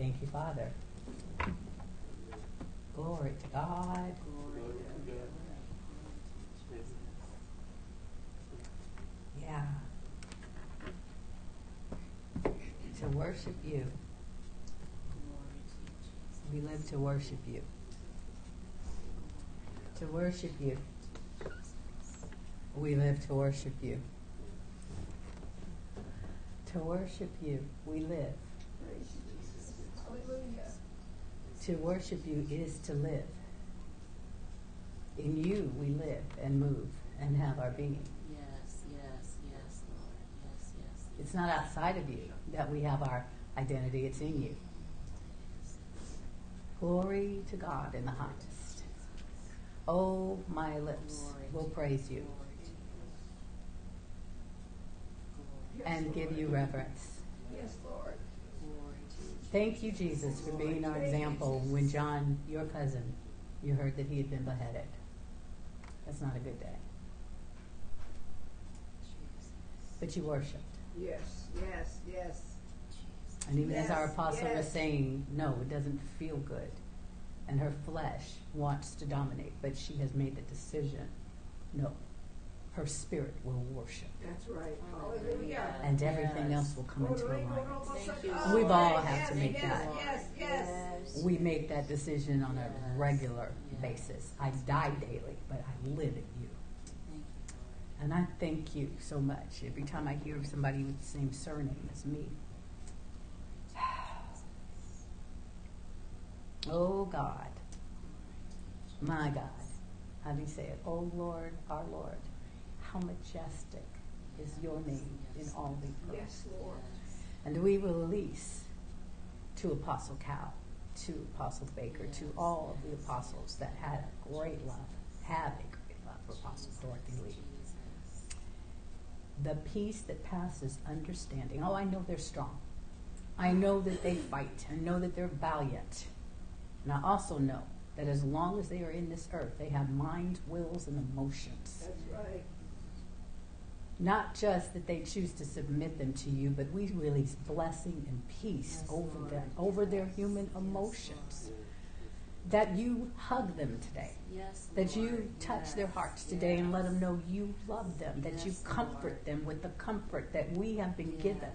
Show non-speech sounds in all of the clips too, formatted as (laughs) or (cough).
Thank you, Father. Glory to God. Glory to God. Yeah. To worship you. We live to worship you. To worship you. We live to worship you. To worship you, we live. To worship you is to live. In you we live and move and have our being. Yes, yes, yes, Lord. Yes, yes. It's not outside of you that we have our identity, it's in you. Glory to God in the highest. Oh, my lips will praise you and give you reverence. Yes, Lord. glory to Thank you, Jesus, for being our example when John, your cousin, you heard that he had been beheaded. That's not a good day. But you worshiped. Yes, yes, yes. And even as our Yes, apostle was saying, no, it doesn't feel good. And her flesh wants to dominate, but she has made the decision no, her spirit will worship. That's right. Hallelujah. Hallelujah. And everything Yes. else will come into alignment. Thank you, We've Lord. all had to make yes, that. Yes, yes. Yes. We make that decision on a regular Yes. basis. I die daily, but I live in you. Thank you, Lord. And I thank you so much. Every time I hear of somebody with the same surname as me. (sighs) Oh God, my God. How do you say it? Oh Lord, our Lord, how majestic is your name in all the earth. Yes, Lord. And we release to Apostle Cal, to Apostle Baker, to all of the apostles that had a great love, have a great love for Apostle Dorothy Lee. Jesus. The peace that passes understanding. Oh, I know they're strong. I know that they fight. I know that they're valiant. And I also know that as long as they are in this earth, they have minds, wills, and emotions. That's right. Not just that they choose to submit them to you, but we release blessing and peace Yes, over Lord. them, over their human emotions. That you hug them today. Yes, That you touch their hearts today and let them know you love them. That you comfort Lord. them with the comfort that we have been given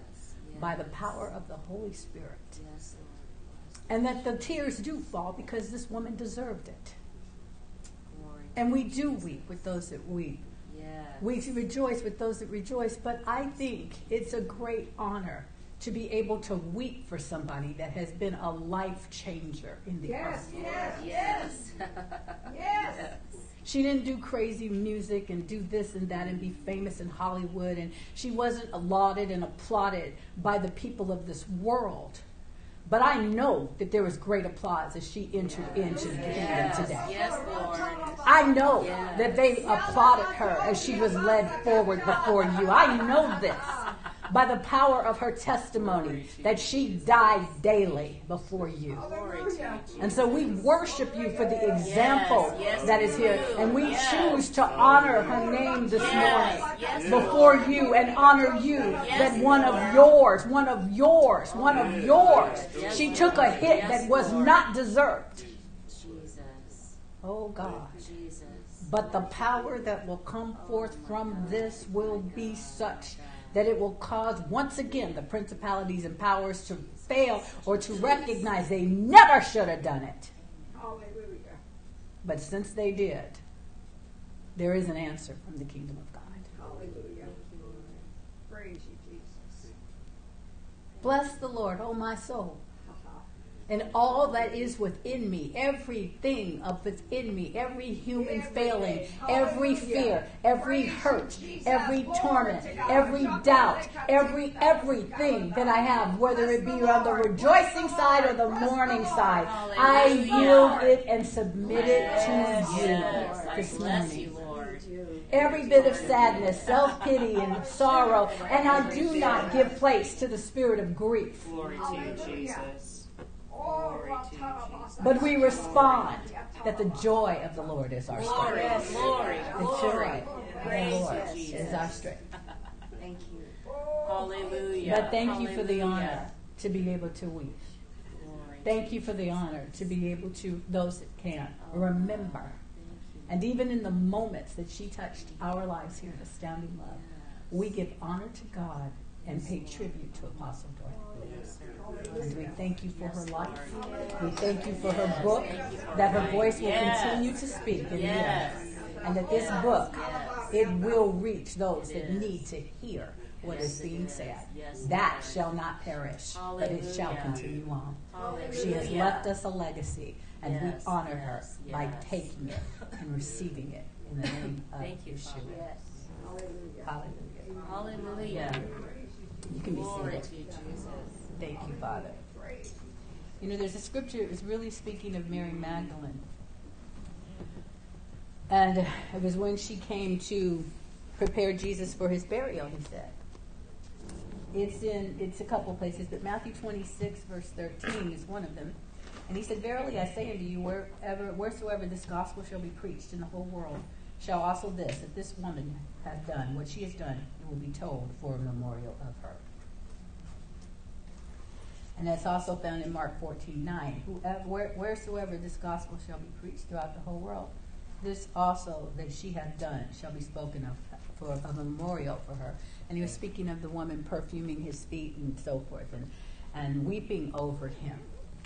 by the power of the Holy Spirit. And that the tears do fall because this woman deserved it. Glory And we do weep with those that weep. We rejoice with those that rejoice, but I think it's a great honor to be able to weep for somebody that has been a life changer in the Yes, earth. yes, Yes. yes. She didn't do crazy music and do this and that and be famous in Hollywood, and she wasn't lauded and applauded by the people of this world. But I know that there was great applause as she entered into the kingdom Yes. today. Yes, Lord. I know Yes. that they applauded her as she was led forward before you. I know this by the power of her testimony that she died daily before you. Glory to you, Jesus. And so we worship you for the example Yes, yes, that is here. And we choose to honor her name this morning before you and honor you that one of yours, one of yours, one of yours, she took a hit that was not deserved. Jesus. Oh God. But the power that will come forth from this will be such that it will cause once again the principalities and powers to fail or to recognize they never should have done it. But since they did, there is an answer from the kingdom of God. Hallelujah. Praise you, Jesus. Bless the Lord, O my soul. And all that is within me, everything of within me, every human failing, every fear, every hurt, every torment, every doubt, every everything that I have, whether it be on the rejoicing side or the mourning side, I yield it and submit it to you this morning. every bit of sadness, self pity, and sorrow, and I do not give place to the spirit of grief. Glory to you, Jesus. But we respond that the joy of the Lord is our Glory, strength. glory, The glory. joy of the Lord you, is our strength. Thank you. Oh, Hallelujah. But thank you for the honor to be able to weep. Glory Thank you for the honor to be able to, those that can, oh. remember. And even in the moments that she touched our lives here at Astounding Love, we give honor to God and pay tribute to Apostle Dorothy. Yes, sir. And we thank you for her life. We thank you for her book, thank you for that her her voice will continue to speak in the earth. And that this book, it will reach those that need to hear what Yes, is it being said. That shall not perish, but it shall continue on. She has left us a legacy, and we honor her by taking it and receiving it in the name of Thank you, Yeshua. Yes. Hallelujah. Hallelujah. Hallelujah. You can be Glory seated. Thank you, Father. You know, there's a scripture, it was really speaking of Mary Magdalene. And it was when she came to prepare Jesus for his burial, he said. It's in, it's a couple places, but Matthew 26, verse 13 is one of them. And he said, Verily I say unto you, wherever, wheresoever this gospel shall be preached in the whole world, shall also this, that this woman hath done, what she has done, it will be told for a memorial of her. And that's also found in Mark 14 9. Whoever, where, wheresoever this gospel shall be preached throughout the whole world, this also that she hath done shall be spoken of for a memorial for her. And he was speaking of the woman perfuming his feet and so forth and, and weeping over him.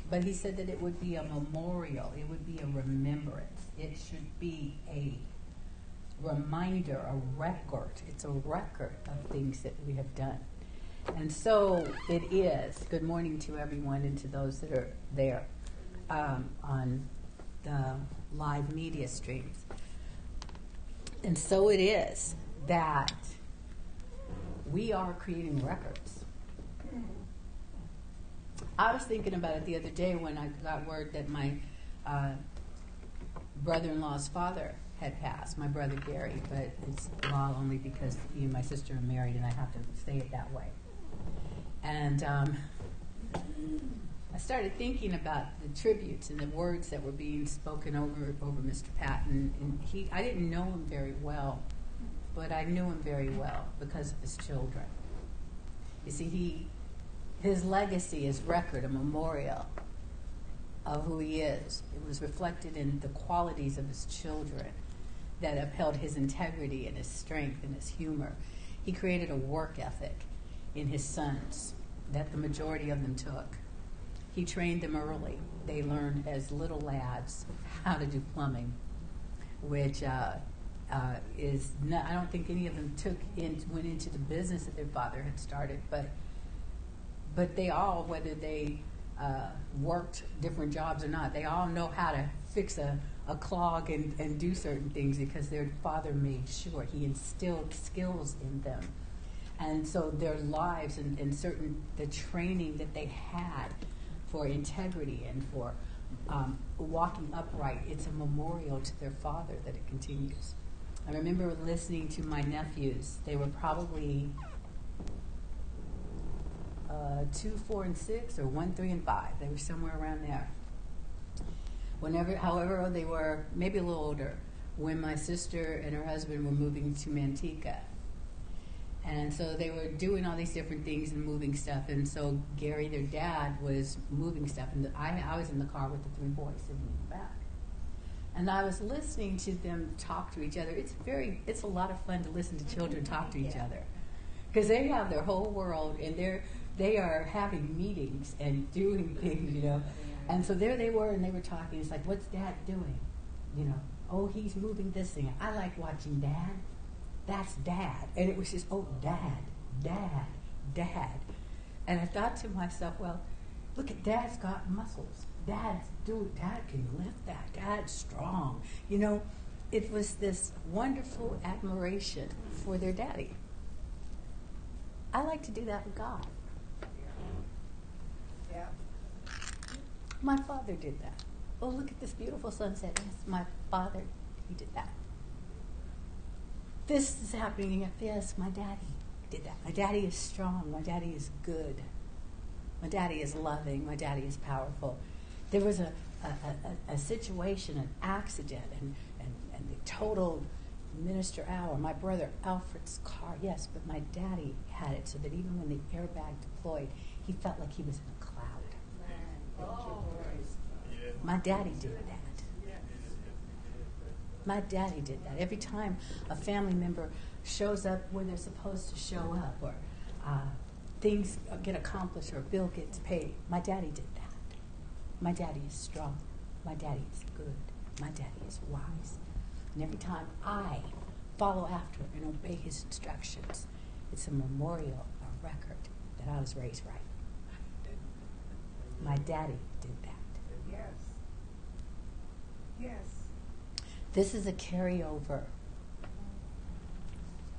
But he said that it would be a memorial, it would be a remembrance, it should be a reminder, a record. It's a record of things that we have done. And so it is. Good morning to everyone and to those that are there um, on the live media streams. And so it is that we are creating records. I was thinking about it the other day when I got word that my uh, brother in law's father had passed, my brother Gary, but it's law only because he and my sister are married and I have to say it that way. And um, I started thinking about the tributes and the words that were being spoken over over Mr. Patton. And he, I didn't know him very well, but I knew him very well because of his children. You see, he, his legacy is record, a memorial of who he is. It was reflected in the qualities of his children that upheld his integrity and his strength and his humor. He created a work ethic in his sons that the majority of them took. He trained them early. They learned as little lads how to do plumbing, which uh, uh, is not, I don't think any of them took in, went into the business that their father had started, but but they all, whether they uh, worked different jobs or not, they all know how to fix a, a clog and, and do certain things because their father made sure he instilled skills in them. And so their lives and, and certain the training that they had for integrity and for um, walking upright, it's a memorial to their father that it continues. I remember listening to my nephews. They were probably uh, two, four, and six, or one, three, and five. They were somewhere around there. Whenever, however, they were, maybe a little older, when my sister and her husband were moving to Manteca. And so they were doing all these different things and moving stuff. And so Gary, their dad, was moving stuff. And I, I was in the car with the three boys sitting in the back. And I was listening to them talk to each other. It's very, it's a lot of fun to listen to children talk to each other. Because they have their whole world and they're, they are having meetings and doing (laughs) things, you know. And so there they were and they were talking. It's like, what's dad doing? You know, oh, he's moving this thing. I like watching dad that's dad. And it was just, oh, dad, dad, dad. And I thought to myself, well, look at dad's got muscles. Dad's dude, dad can lift that. Dad's strong. You know, it was this wonderful admiration for their daddy. I like to do that with God. Yeah. My father did that. Oh, look at this beautiful sunset. Yes, my father, he did that. This is happening. Yes, my daddy did that. My daddy is strong. My daddy is good. My daddy is loving. My daddy is powerful. There was a, a, a, a situation, an accident, and, and, and the total Minister hour. my brother Alfred's car. Yes, but my daddy had it so that even when the airbag deployed, he felt like he was in a cloud. Lord. My daddy did that. My daddy did that. Every time a family member shows up when they're supposed to show up, or uh, things get accomplished, or a bill gets paid, my daddy did that. My daddy is strong. My daddy is good. My daddy is wise. And every time I follow after and obey his instructions, it's a memorial, a record that I was raised right. My daddy did that. Yes. Yes. This is a carryover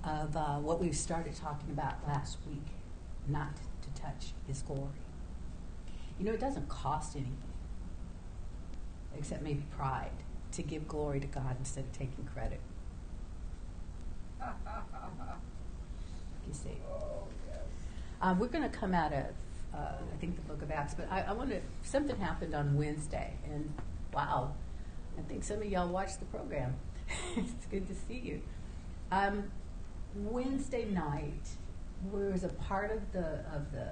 of uh, what we started talking about last week not to touch his glory. You know, it doesn't cost anything, except maybe pride, to give glory to God instead of taking credit. (laughs) You see. Um, we're going to come out of, uh, I think, the book of Acts, but I, I want to, something happened on Wednesday, and wow, I think some of y'all watched the program. (laughs) it's good to see you. Um, Wednesday night was a part of the of the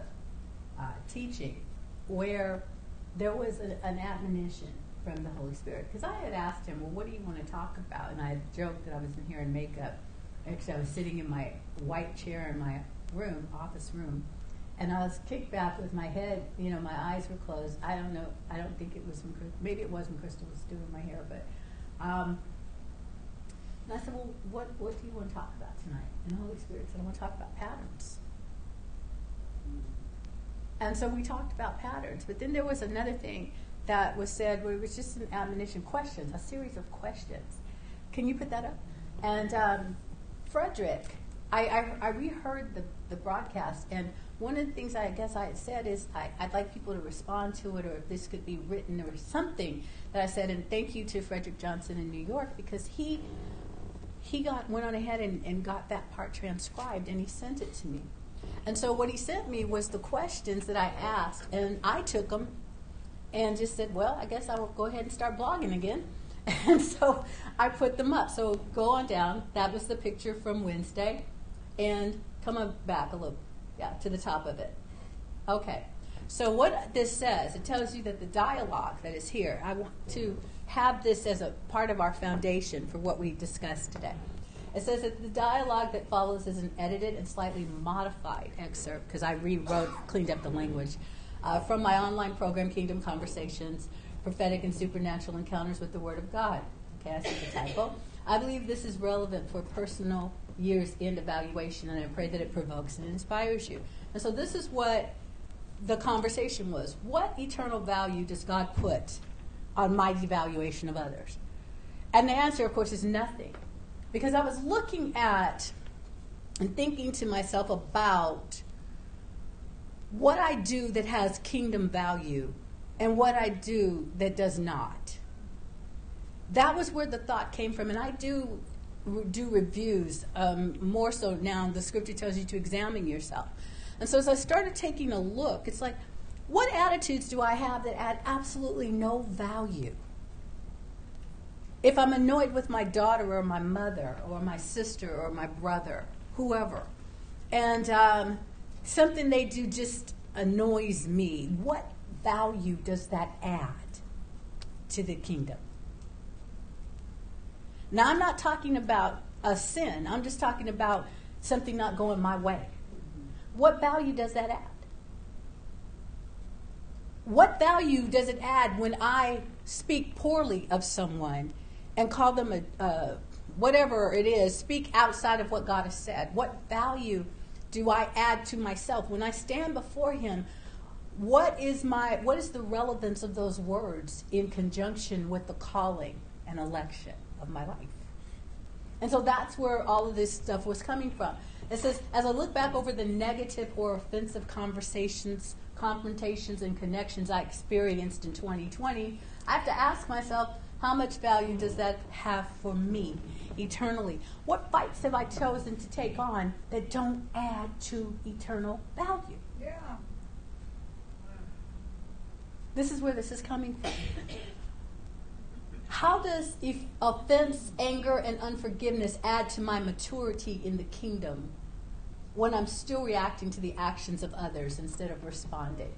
uh, teaching where there was a, an admonition from the Holy Spirit. Because I had asked him, "Well, what do you want to talk about?" And I joked that I was in here in makeup. Actually, I was sitting in my white chair in my room, office room, and I was kicked back with my head. You know, my eyes were closed. I don't know. I don't think it was from maybe it was when Crystal was doing my hair, but. Um, and I said, Well, what, what do you want to talk about tonight? And the Holy Spirit said, I want to talk about patterns. And so we talked about patterns. But then there was another thing that was said where it was just an admonition questions, a series of questions. Can you put that up? And um, Frederick, I, I, I reheard the, the broadcast, and one of the things I guess I had said is I, I'd like people to respond to it, or if this could be written, or something that I said. And thank you to Frederick Johnson in New York because he he got went on ahead and, and got that part transcribed and he sent it to me. And so what he sent me was the questions that I asked, and I took them and just said, well, I guess I will go ahead and start blogging again. (laughs) And so I put them up. So go on down. That was the picture from Wednesday. And come back a little, yeah, to the top of it. Okay. So what this says, it tells you that the dialogue that is here, I want to have this as a part of our foundation for what we discussed today. It says that the dialogue that follows is an edited and slightly modified excerpt because I rewrote, cleaned up the language uh, from my online program, Kingdom Conversations Prophetic and Supernatural Encounters with the Word of God. Okay, I see the typo. I believe this is relevant for personal year's end evaluation, and I pray that it provokes and inspires you. And so, this is what the conversation was. What eternal value does God put on my evaluation of others? And the answer, of course, is nothing. Because I was looking at and thinking to myself about what I do that has kingdom value and what I do that does not. That was where the thought came from. And I do do reviews um, more so now. The scripture tells you to examine yourself. And so as I started taking a look, it's like, what attitudes do I have that add absolutely no value? If I'm annoyed with my daughter or my mother or my sister or my brother, whoever, and um, something they do just annoys me, what value does that add to the kingdom? Now, I'm not talking about a sin, I'm just talking about something not going my way. What value does that add? What value does it add when I speak poorly of someone and call them a, uh, whatever it is, speak outside of what God has said? What value do I add to myself when I stand before Him? What is my what is the relevance of those words in conjunction with the calling and election of my life? And so that's where all of this stuff was coming from. It says, as I look back over the negative or offensive conversations, confrontations, and connections I experienced in 2020, I have to ask myself, how much value does that have for me eternally? What fights have I chosen to take on that don't add to eternal value? Yeah. This is where this is coming from. How does if offense, anger, and unforgiveness add to my maturity in the kingdom when I'm still reacting to the actions of others instead of responding?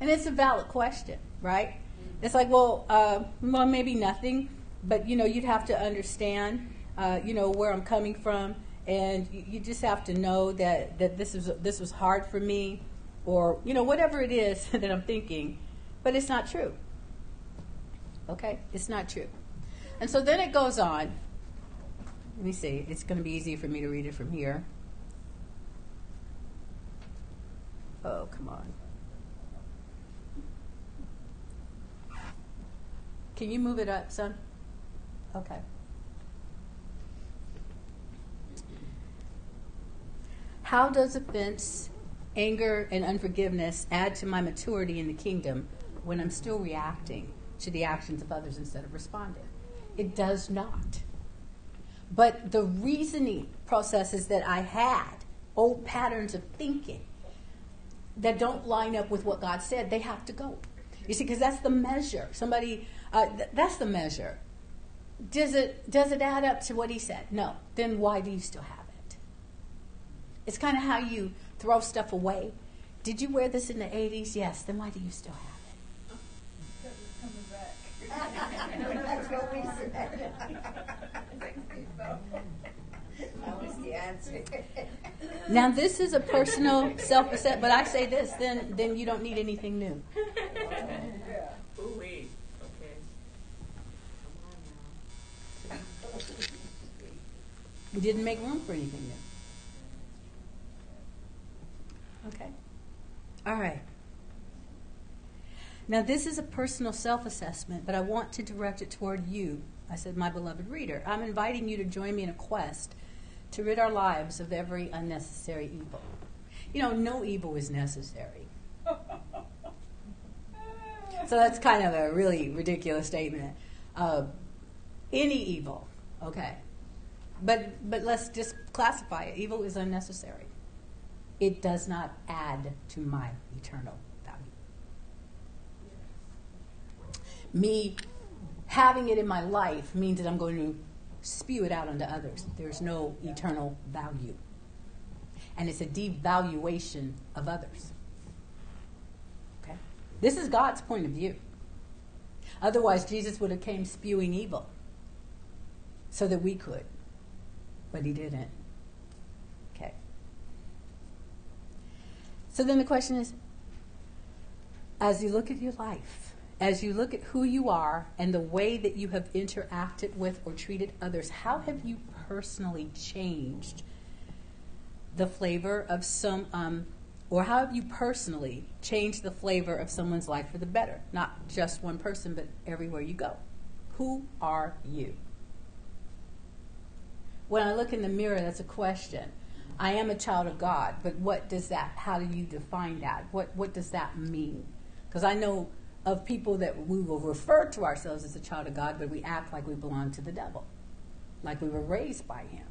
And it's a valid question, right? It's like, well, uh, well, maybe nothing, but you know, you'd have to understand, uh, you know, where I'm coming from, and you, you just have to know that that this is this was hard for me, or you know, whatever it is (laughs) that I'm thinking, but it's not true. Okay, it's not true. And so then it goes on. Let me see. It's going to be easier for me to read it from here. Oh, come on. Can you move it up, son? Okay. How does offense, anger, and unforgiveness add to my maturity in the kingdom when I'm still reacting to the actions of others instead of responding? It does not. But the reasoning processes that I had, old patterns of thinking, that don't line up with what God said, they have to go. You see, because that's the measure. Somebody, uh, th- that's the measure. Does it does it add up to what He said? No. Then why do you still have it? It's kind of how you throw stuff away. Did you wear this in the '80s? Yes. Then why do you still have it? That's what we said. That was the answer. Now this is a personal self-assessment, but I say this, then then you don't need anything new. Ooh wee. Okay. Come on now. You didn't make room for anything new. Okay. All right. Now, this is a personal self assessment, but I want to direct it toward you. I said, my beloved reader. I'm inviting you to join me in a quest to rid our lives of every unnecessary evil. You know, no evil is necessary. (laughs) So that's kind of a really ridiculous statement. Uh, any evil, okay. But but let's just classify it. Evil is unnecessary. It does not add to my eternal value. Me having it in my life means that I'm going to spew it out onto others. There's no eternal value. And it's a devaluation of others. Okay? This is God's point of view. Otherwise, Jesus would have came spewing evil so that we could. But he didn't. Okay. So then the question is as you look at your life, as you look at who you are and the way that you have interacted with or treated others, how have you personally changed the flavor of some, um, or how have you personally changed the flavor of someone's life for the better? Not just one person, but everywhere you go. Who are you? When I look in the mirror, that's a question. I am a child of God, but what does that, how do you define that? What, what does that mean? Because I know of people that we will refer to ourselves as a child of God, but we act like we belong to the devil, like we were raised by him.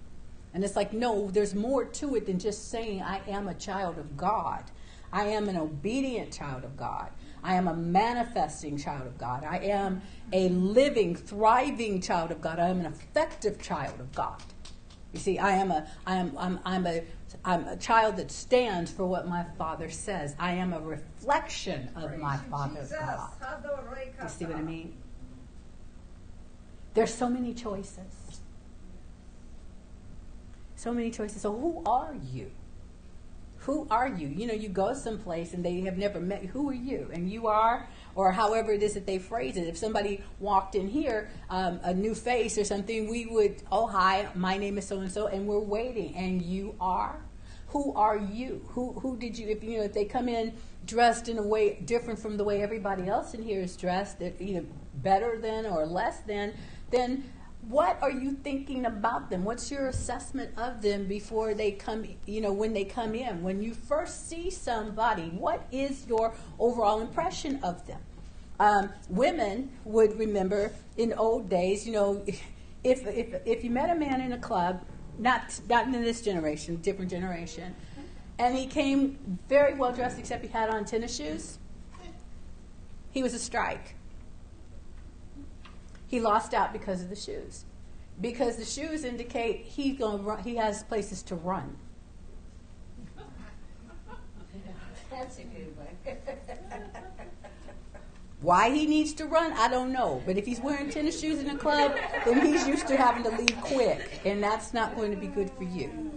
And it's like, no, there's more to it than just saying, I am a child of God. I am an obedient child of God. I am a manifesting child of God. I am a living, thriving child of God. I am an effective child of God. You see, I am a, I am, I'm, I'm a, I'm a child that stands for what my Father says. I am a reflection of my Father's God. You see what I mean? There's so many choices. So many choices. So who are you? Who are you? You know, you go someplace and they have never met you. Who are you? And you are, or however it is that they phrase it. If somebody walked in here, um, a new face or something, we would, oh, hi, my name is so and so, and we're waiting. And you are? Who are you? Who, who did you, if you know, if they come in dressed in a way different from the way everybody else in here is dressed, either better than or less than, then what are you thinking about them? What's your assessment of them before they come, you know, when they come in? When you first see somebody, what is your overall impression of them? Um, women would remember in old days, you know, if, if, if you met a man in a club, not, not in this generation, different generation, and he came very well dressed except he had on tennis shoes, he was a strike. He lost out because of the shoes. Because the shoes indicate he's going to run, he has places to run. (laughs) That's a good one. (laughs) Why he needs to run, I don't know. But if he's wearing tennis shoes in the club, then he's used to having to leave quick, and that's not going to be good for you.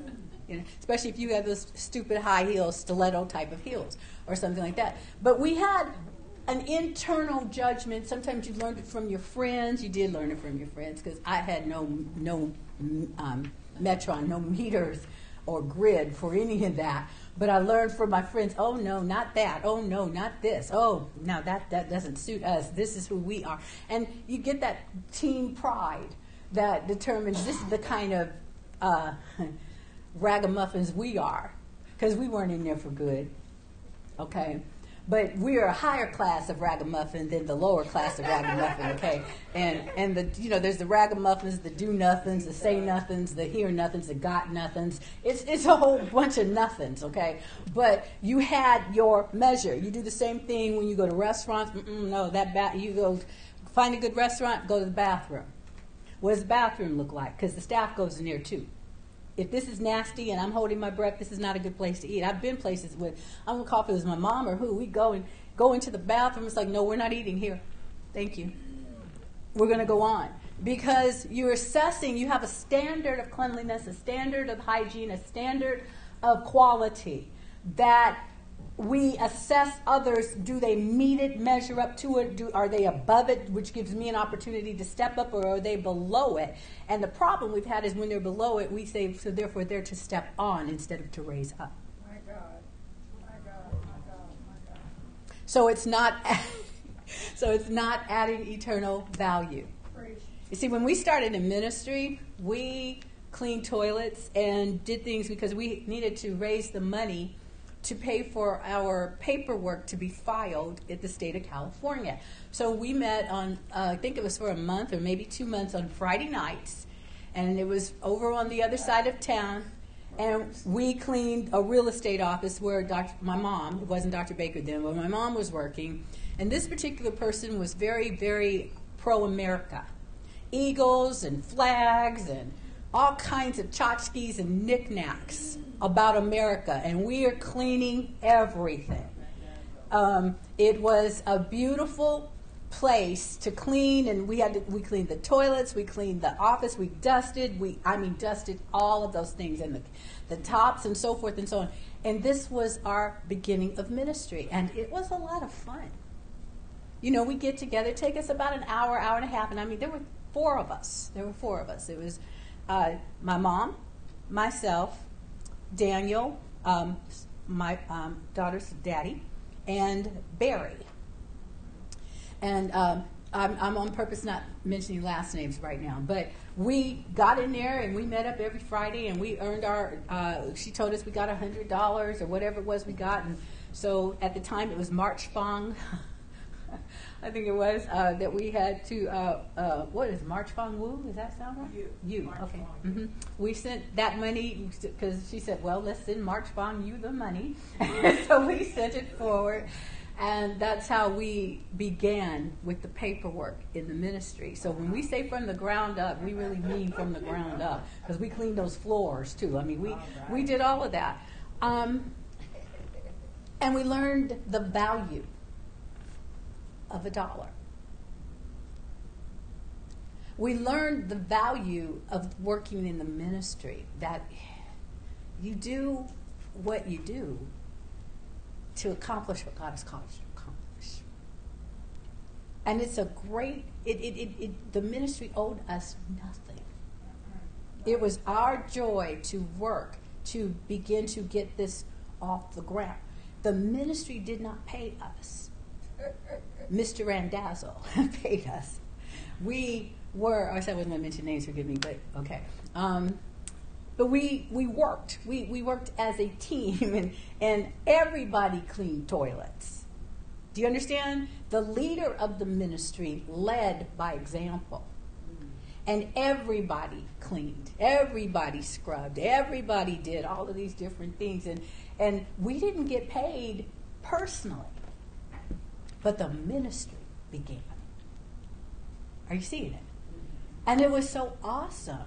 You know, especially if you have those stupid high heels, stiletto type of heels, or something like that. But we had an internal judgment. Sometimes you learned it from your friends. You did learn it from your friends because I had no no um, metron, no meters or grid for any of that. But I learned from my friends, oh no, not that. Oh no, not this. Oh, now that, that doesn't suit us. This is who we are. And you get that team pride that determines this is the kind of uh, (laughs) ragamuffins we are. Because we weren't in there for good. Okay? But we are a higher class of ragamuffin than the lower class of ragamuffin, okay? And and the you know there's the ragamuffins, the do nothings, the say nothings, the hear nothings, the got nothings. It's it's a whole bunch of nothings, okay? But you had your measure. You do the same thing when you go to restaurants. Mm-mm, no, that ba- you go find a good restaurant, go to the bathroom. What does the bathroom look like? Because the staff goes in there too if this is nasty and I'm holding my breath, this is not a good place to eat. I've been places with I don't recall if it was my mom or who. We go and go into the bathroom. It's like, no, we're not eating here. Thank you. We're going to go on because you're assessing. You have a standard of cleanliness, a standard of hygiene, a standard of quality that we assess others do they meet it measure up to it do, are they above it which gives me an opportunity to step up or are they below it and the problem we've had is when they're below it we say so therefore they're to step on instead of to raise up My God. My God. My God. My God. so it's not (laughs) so it's not adding eternal value you see when we started in ministry we cleaned toilets and did things because we needed to raise the money to pay for our paperwork to be filed at the state of California. So we met on, uh, I think it was for a month or maybe two months on Friday nights, and it was over on the other side of town. And we cleaned a real estate office where Dr., my mom, it wasn't Dr. Baker then, but my mom was working. And this particular person was very, very pro America. Eagles and flags and all kinds of tchotchkes and knickknacks about America, and we are cleaning everything. Um, it was a beautiful place to clean, and we had to, we cleaned the toilets, we cleaned the office, we dusted, we I mean dusted all of those things and the the tops and so forth and so on. And this was our beginning of ministry, and it was a lot of fun. You know, we get together, take us about an hour, hour and a half, and I mean there were four of us. There were four of us. It was uh, my mom, myself, Daniel, um, my um, daughter's daddy, and Barry. And um, I'm, I'm, on purpose not mentioning last names right now, but we got in there and we met up every Friday and we earned our. Uh, she told us we got a hundred dollars or whatever it was we got, and so at the time it was March Fong. (laughs) I think it was uh, that we had to uh, uh, what is March Fong Wu? Does that sound right? You. You. March okay. Fong. hmm We sent that money because she said, "Well, let's send March Fong Eu the money," (laughs) so we sent it forward. And that's how we began with the paperwork in the ministry. So when we say from the ground up, we really mean from the ground up because we cleaned those floors too. I mean, we, we did all of that. Um, and we learned the value of a dollar. We learned the value of working in the ministry that you do what you do to accomplish what God has called you to accomplish. And it's a great, it, it, it, it, the ministry owed us nothing. It was our joy to work to begin to get this off the ground. The ministry did not pay us. Mr. Randazzo (laughs) paid us. We were, I said I wasn't going to mention names, forgive me, but okay. Um, but we, we worked. We, we worked as a team, (laughs) and, and everybody cleaned toilets. Do you understand? The leader of the ministry led by example. And everybody cleaned, everybody scrubbed, everybody did all of these different things. And, and we didn't get paid personally, but the ministry began. Are you seeing it? And it was so awesome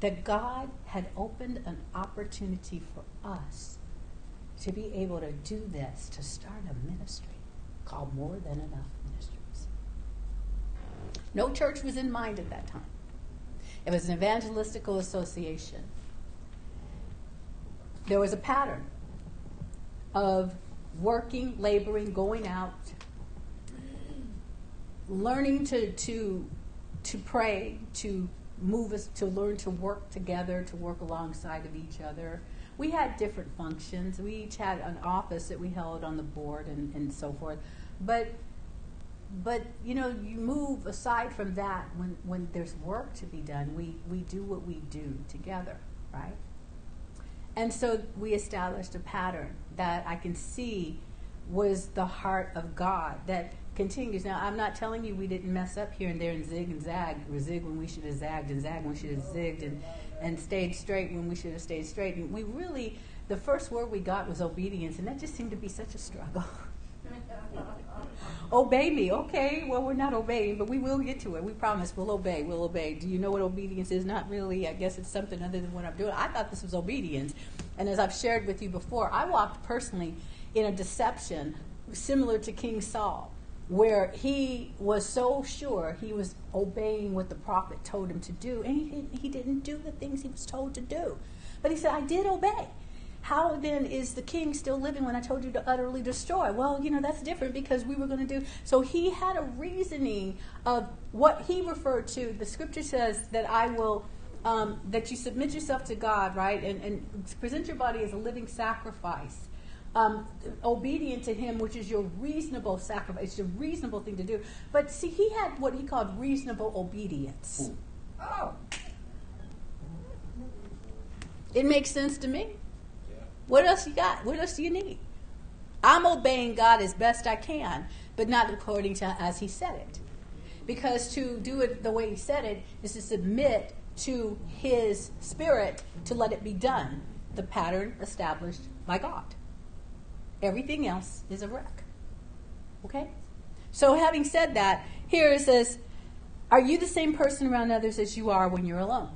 that God had opened an opportunity for us to be able to do this, to start a ministry called More Than Enough Ministries. No church was in mind at that time. It was an evangelistical association. There was a pattern of working, laboring, going out, learning to to to pray, to move us to learn to work together, to work alongside of each other. We had different functions. We each had an office that we held on the board and, and so forth. But but you know, you move aside from that when, when there's work to be done, we, we do what we do together, right? And so we established a pattern that I can see was the heart of God that continues. Now, I'm not telling you we didn't mess up here and there and zig and zag, or zig when we should have zagged and zag when we should have zigged and, and stayed straight when we should have stayed straight. And we really, the first word we got was obedience, and that just seemed to be such a struggle. (laughs) obey me. Okay, well, we're not obeying, but we will get to it. We promise we'll obey. We'll obey. Do you know what obedience is? Not really. I guess it's something other than what I'm doing. I thought this was obedience. And as I've shared with you before, I walked personally in a deception similar to King Saul, where he was so sure he was obeying what the prophet told him to do, and he didn't, he didn't do the things he was told to do. But he said, I did obey. How then is the king still living when I told you to utterly destroy? Well, you know, that's different because we were going to do. So he had a reasoning of what he referred to. The scripture says that I will, um, that you submit yourself to God, right? And, and present your body as a living sacrifice. Um, obedient to him, which is your reasonable sacrifice, it's your reasonable thing to do. But see, he had what he called reasonable obedience. Oh, It makes sense to me. What else you got? What else do you need? I'm obeying God as best I can, but not according to as He said it. Because to do it the way He said it is to submit to His Spirit to let it be done. The pattern established by God. Everything else is a wreck. Okay? So, having said that, here it says, Are you the same person around others as you are when you're alone?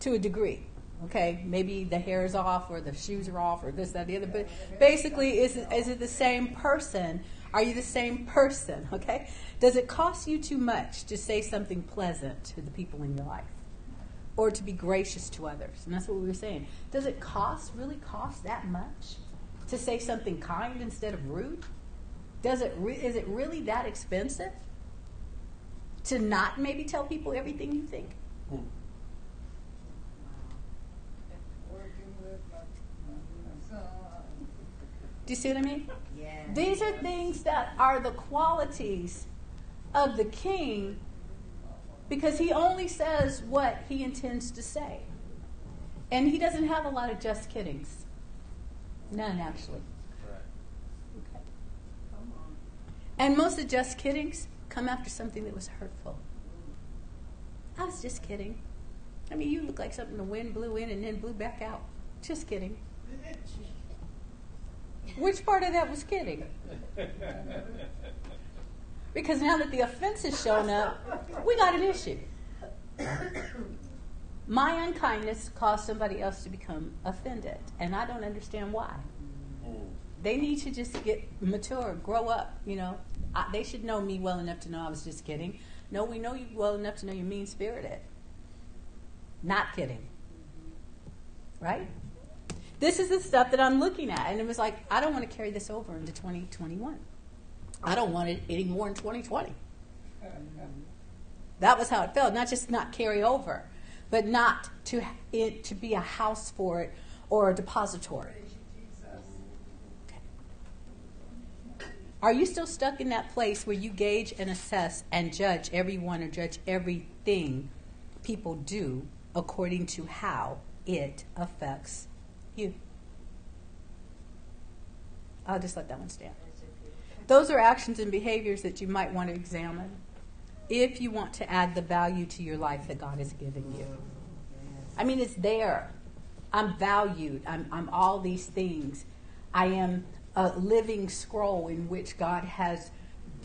To a degree. Okay, maybe the hair is off or the shoes are off or this, that, the other. But basically, is, is it the same person? Are you the same person? (laughs) Okay? Does it cost you too much to say something pleasant to the people in your life? Or to be gracious to others? And that's what we were saying. Does it cost, really cost that much to say something kind instead of rude? Does it re- is it really that expensive to not maybe tell people everything you think? Working with my, my son. Do you see what I mean? yeah. These are things that are the qualities of the king because he only says what he intends to say. And he doesn't have a lot of just kiddings. None, actually. Okay. And most of just kiddings come after something that was hurtful. I was just kidding. I mean, you look like something the wind blew in and then blew back out. Just kidding. (laughs) Which part of that was kidding? (laughs) Because now that the offense has shown up, we got an issue. My unkindness caused somebody else to become offended, and I don't understand why. They need to just get mature, grow up. You know, I, they should know me well enough to know I was just kidding. No, we know you well enough to know you're mean spirited. Not kidding. Right? This is the stuff that I'm looking at. And it was like, I don't want to carry this over into 2021. I don't want it anymore in 2020. That was how it felt. Not just not carry over, but not to it to be a house for it or a depository. Are you still stuck in that place where you gauge and assess and judge everyone or judge everything people do according to how it affects you? I'll just let that one stand. Those are actions and behaviors that you might want to examine if you want to add the value to your life that God is giving you. I mean, it's there. I'm valued. I'm, I'm all these things. I am a living scroll in which God has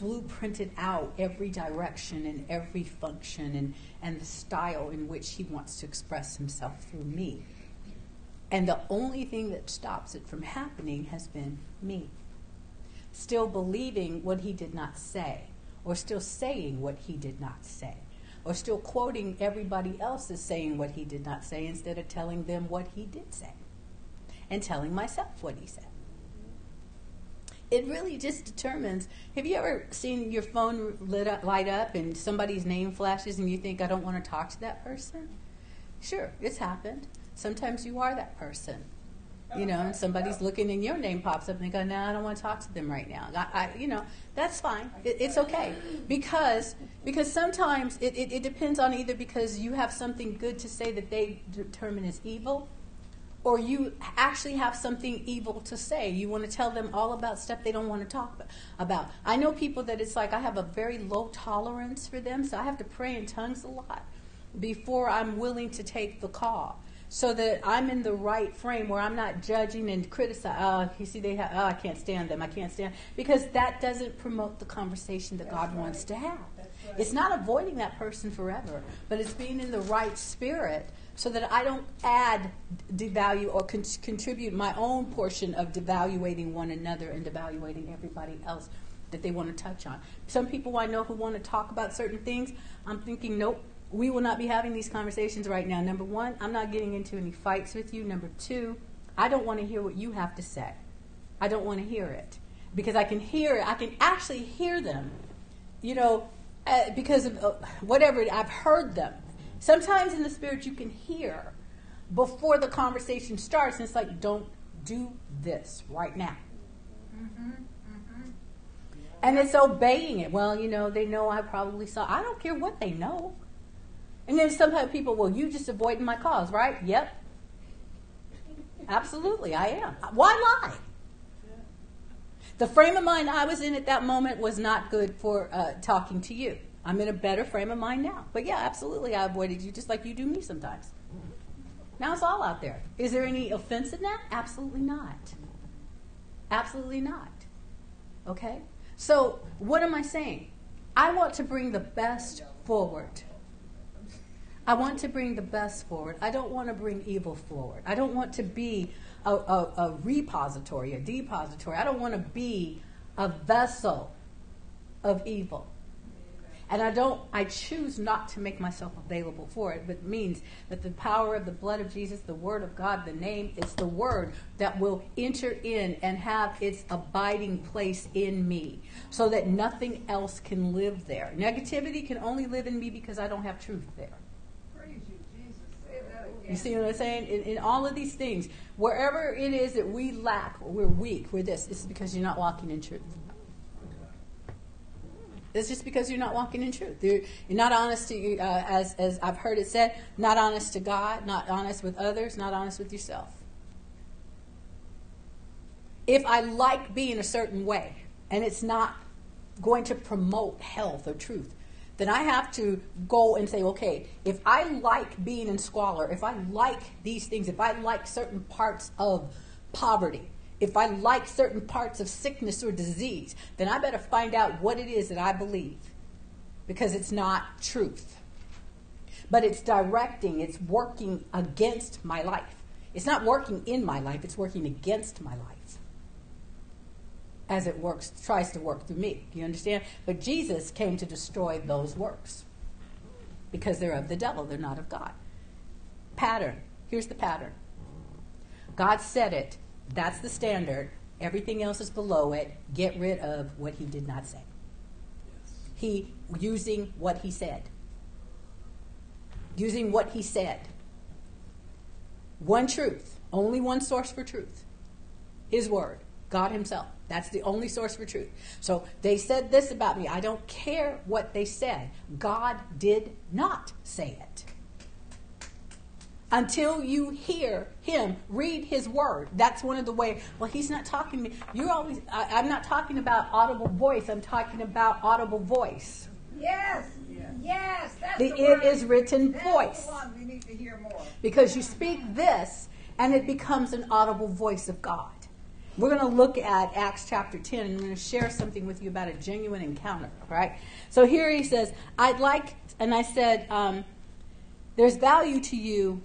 blueprinted out every direction and every function and, and the style in which He wants to express Himself through me. And the only thing that stops it from happening has been me. Still believing what He did not say or still saying what he did not say, or still quoting everybody else as saying what he did not say instead of telling them what he did say and telling myself what he said. It really just determines. Have you ever seen your phone lit up, light up and somebody's name flashes and you think, I don't want to talk to that person? Sure, it's happened. Sometimes you are that person. You know, and somebody's looking and your name pops up and they go, No, I don't want to talk to them right now. I, I you know, that's fine. It, it's okay because because sometimes it, it, it depends on either because you have something good to say that they determine is evil, or you actually have something evil to say. You want to tell them all about stuff they don't want to talk about. I know people that it's like I have a very low tolerance for them, so I have to pray in tongues a lot before I'm willing to take the call so that I'm in the right frame where I'm not judging and criticizing. Oh, you see, they have. Oh, I can't stand them. I can't stand because that doesn't promote the conversation that That's God right. wants to have. Right. It's not avoiding that person forever, but it's being in the right spirit so that I don't add devalue or con- contribute my own portion of devaluating one another and devaluating everybody else that they want to touch on. Some people I know who want to talk about certain things, I'm thinking, nope, we will not be having these conversations right now. Number one, I'm not getting into any fights with you. Number two, I don't want to hear what you have to say. I don't want to hear it because I can hear it. I can actually hear them, you know, uh, because of uh, whatever I've heard them. Sometimes in the spirit you can hear before the conversation starts, and it's like, don't do this right now. And it's obeying it. Well, you know, they know I probably saw. I don't care what they know. And then sometimes people, well, you just avoiding my cause, right? Yep. Absolutely, I am. Why lie? The frame of mind I was in at that moment was not good for uh, talking to you. I'm in a better frame of mind now. But yeah, absolutely, I avoided you just like you do me sometimes. Now it's all out there. Is there any offense in that? Absolutely not. Absolutely not. Okay? So, what am I saying? I want to bring the best forward. I want to bring the best forward. I don't want to bring evil forward. I don't want to be a, a, a repository, a depository. I don't want to be a vessel of evil. And I don't, I choose not to make myself available for it, but it means that the power of the blood of Jesus, the word of God, the name, it's the word that will enter in and have its abiding place in me so that nothing else can live there. Negativity can only live in me because I don't have truth there. Praise you, Jesus. Say that again. You see what I'm saying? In, in all of these things, wherever it is that we lack we're weak, we're this, it's because you're not walking in truth. It's just because you're not walking in truth. You're, you're not honest to, uh, as, as I've heard it said, not honest to God, not honest with others, not honest with yourself. If I like being a certain way and it's not going to promote health or truth, then I have to go and say, okay, if I like being in squalor, if I like these things, if I like certain parts of poverty, if I like certain parts of sickness or disease, then I better find out what it is that I believe because it's not truth. But it's directing, it's working against my life. It's not working in my life, it's working against my life as it works, tries to work through me. You understand? But Jesus came to destroy those works because they're of the devil, they're not of God. Pattern. Here's the pattern God said it, that's the standard. Everything else is below it. Get rid of what he did not say. He using what he said. Using what he said. One truth, only one source for truth. His word, God himself. That's the only source for truth. So they said this about me. I don't care what they said. God did not say it. Until you hear him read his word. That's one of the way. Well, he's not talking to me. You're always. I, I'm not talking about audible voice. I'm talking about audible voice. Yes. Yes. That's The the, it is written That's voice. we need to hear more. Because you speak this, and it becomes an audible voice of God. We're going to look at Acts chapter 10, and I'm going to share something with you about a genuine encounter, right? So here he says, I'd like, and I said, um, there's value to you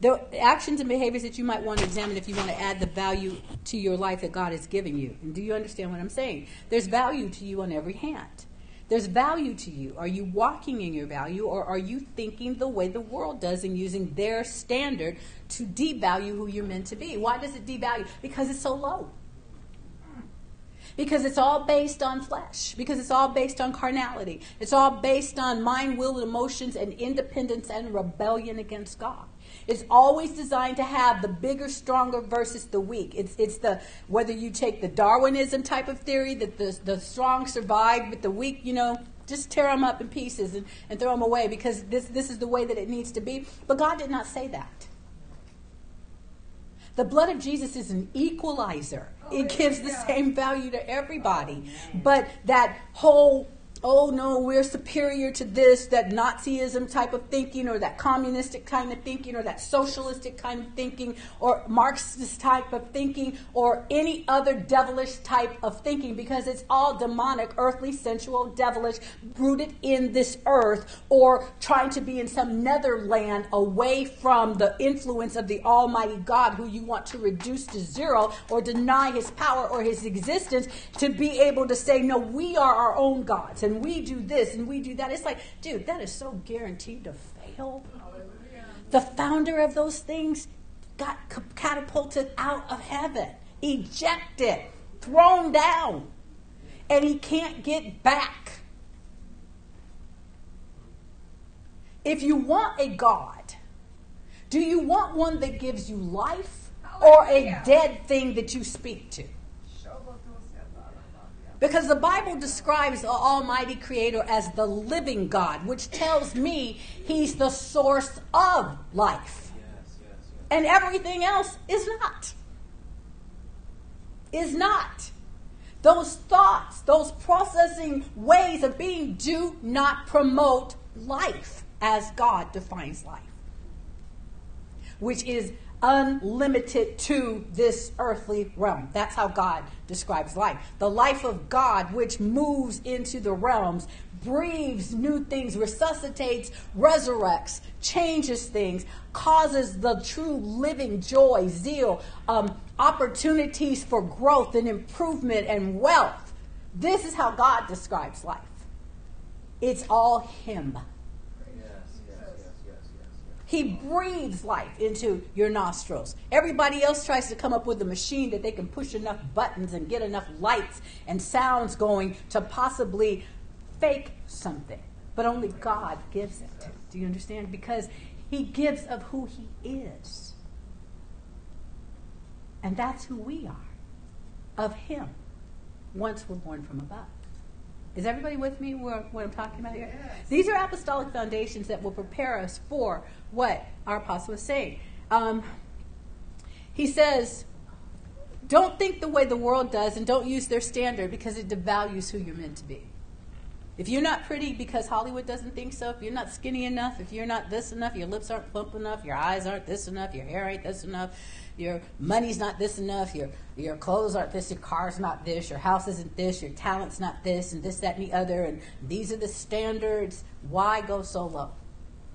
the actions and behaviors that you might want to examine if you want to add the value to your life that God is giving you. And do you understand what I'm saying? There's value to you on every hand. There's value to you. Are you walking in your value or are you thinking the way the world does and using their standard to devalue who you're meant to be? Why does it devalue? Because it's so low. Because it's all based on flesh. Because it's all based on carnality. It's all based on mind, will, and emotions and independence and rebellion against God. It's always designed to have the bigger, stronger versus the weak. It's, it's the, whether you take the Darwinism type of theory that the, the strong survive, but the weak, you know, just tear them up in pieces and, and throw them away because this, this is the way that it needs to be. But God did not say that. The blood of Jesus is an equalizer. It gives the same value to everybody. Oh, but that whole oh no, we're superior to this, that Nazism type of thinking, or that communistic kind of thinking, or that socialistic kind of thinking, or Marxist type of thinking, or any other devilish type of thinking, because it's all demonic, earthly, sensual, devilish, rooted in this earth, or trying to be in some netherland away from the influence of the Almighty God, who you want to reduce to zero, or deny his power or his existence, to be able to say, no, we are our own gods. And and we do this and we do that. It's like, dude, that is so guaranteed to fail. The founder of those things got catapulted out of heaven, ejected, thrown down, and he can't get back. If you want a God, do you want one that gives you life or a dead thing that you speak to? Because the Bible describes the Almighty Creator as the living God, which tells me He's the source of life. Yes, yes, yes. And everything else is not. Is not. Those thoughts, those processing ways of being do not promote life as God defines life, which is unlimited to this earthly realm. That's how God describes life. The life of God, which moves into the realms, breathes new things, resuscitates, resurrects, changes things, causes the true living joy, zeal, um, opportunities for growth and improvement and wealth. This is how God describes life. It's all Him. He breathes life into your nostrils. Everybody else tries to come up with a machine that they can push enough buttons and get enough lights and sounds going to possibly fake something. But only God gives it. Do you understand? Because He gives of who He is. And that's who we are of Him once we're born from above. Is everybody with me what I'm talking about here? Yes. These are apostolic foundations that will prepare us for what our apostle was saying. Um, he says, don't think the way the world does and don't use their standard because it devalues who you're meant to be. If you're not pretty because Hollywood doesn't think so, if you're not skinny enough, if you're not this enough, your lips aren't plump enough, your eyes aren't this enough, your hair ain't this enough, your money's not this enough, your your clothes aren't this, your car's not this, your house isn't this, your talent's not this, and this, that, and the other, and these are the standards. Why go so low?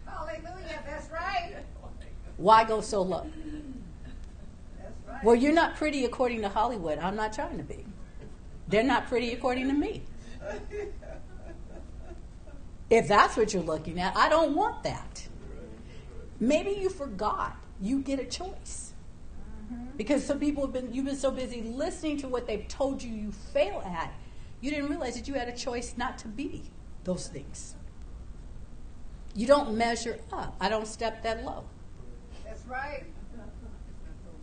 Hallelujah, that's right. Why go so low? Right. Well, you're not pretty according to Hollywood. I'm not trying to be. They're not pretty according to me. (laughs) If that's what you're looking at, I don't want that. Maybe you forgot you get a choice. Mm-hmm. Because some people have been, you've been so busy listening to what they've told you you fail at, you didn't realize that you had a choice not to be those things. You don't measure up. I don't step that low. That's right.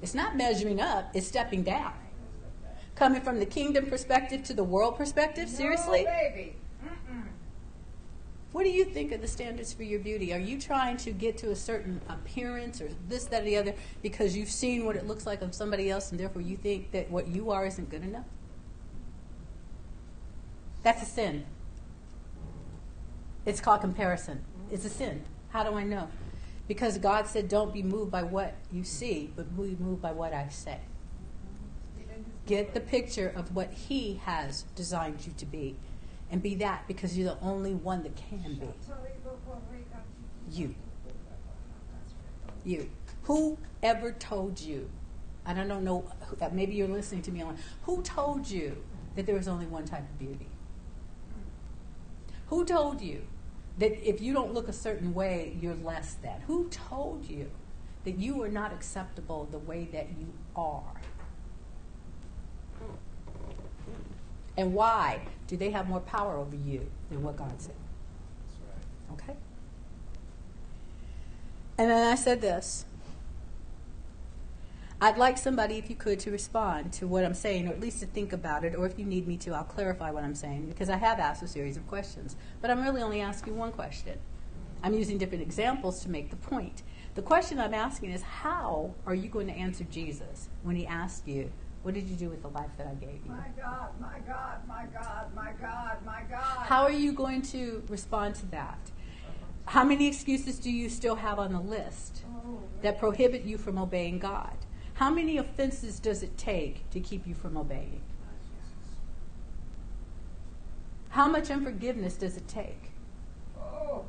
It's not measuring up, it's stepping down. Coming from the kingdom perspective to the world perspective, seriously? No. What do you think of the standards for your beauty? Are you trying to get to a certain appearance or this, that, or the other because you've seen what it looks like on somebody else and therefore you think that what you are isn't good enough? That's a sin. It's called comparison. It's a sin. How do I know? Because God said, don't be moved by what you see, but be moved by what I say. Get the picture of what He has designed you to be and be that because you're the only one that can be. You. You. Who ever told you? And I don't know, uh, maybe you're listening to me on. Who told you that there was only one type of beauty? Who told you that if you don't look a certain way, you're less than? Who told you that you are not acceptable the way that you are? And why do they have more power over you than what God said? Okay? And then I said this. I'd like somebody, if you could, to respond to what I'm saying, or at least to think about it, or if you need me to, I'll clarify what I'm saying, because I have asked a series of questions. But I'm really only asking one question. I'm using different examples to make the point. The question I'm asking is how are you going to answer Jesus when he asks you, What did you do with the life that I gave you? My God, my God, my God, my God, my God. How are you going to respond to that? How many excuses do you still have on the list oh, that prohibit you from obeying God? How many offenses does it take to keep you from obeying? How much unforgiveness does it take? Oh,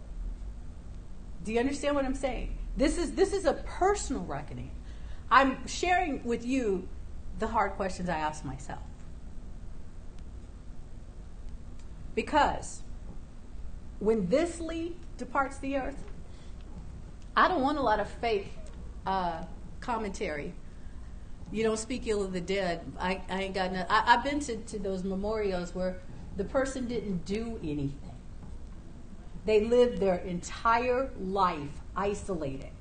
Do you understand what I'm saying? This is this is a personal reckoning. I'm sharing with you the hard questions I ask myself. Because when this Lee departs the earth, I don't want a lot of faith uh, commentary. You don't speak ill of the dead. I, I ain't got no, I, I've been to, to those memorials where the person didn't do anything. They lived their entire life isolated,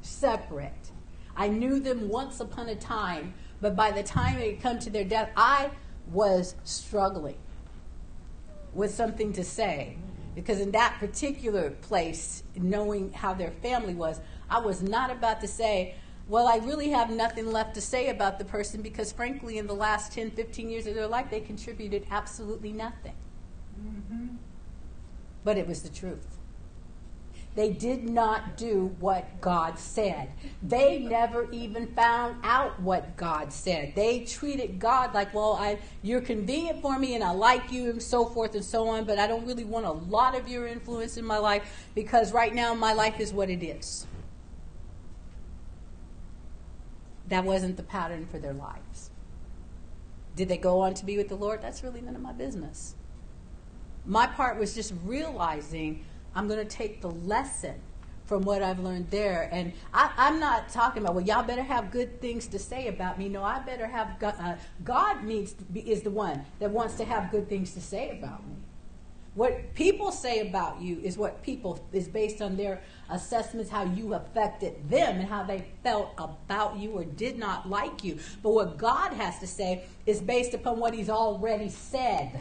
separate. I knew them once upon a time, but by the time it come to their death, I was struggling with something to say. Because in that particular place, knowing how their family was, I was not about to say, well, I really have nothing left to say about the person because, frankly, in the last 10, 15 years of their life, they contributed absolutely nothing. Mm-hmm. But it was the truth. They did not do what God said. They never even found out what God said. They treated God like, well, I, you're convenient for me and I like you and so forth and so on, but I don't really want a lot of your influence in my life because right now my life is what it is. That wasn't the pattern for their lives. Did they go on to be with the Lord? That's really none of my business. My part was just realizing I'm going to take the lesson from what I've learned there. And I, am not talking about, well, y'all better have good things to say about me. No, I better have God, uh, God needs be, is the one that wants to have good things to say about me. What people say about you is what people is based on their assessments, how you affected them and how they felt about you or did not like you. But what God has to say is based upon what He's already said.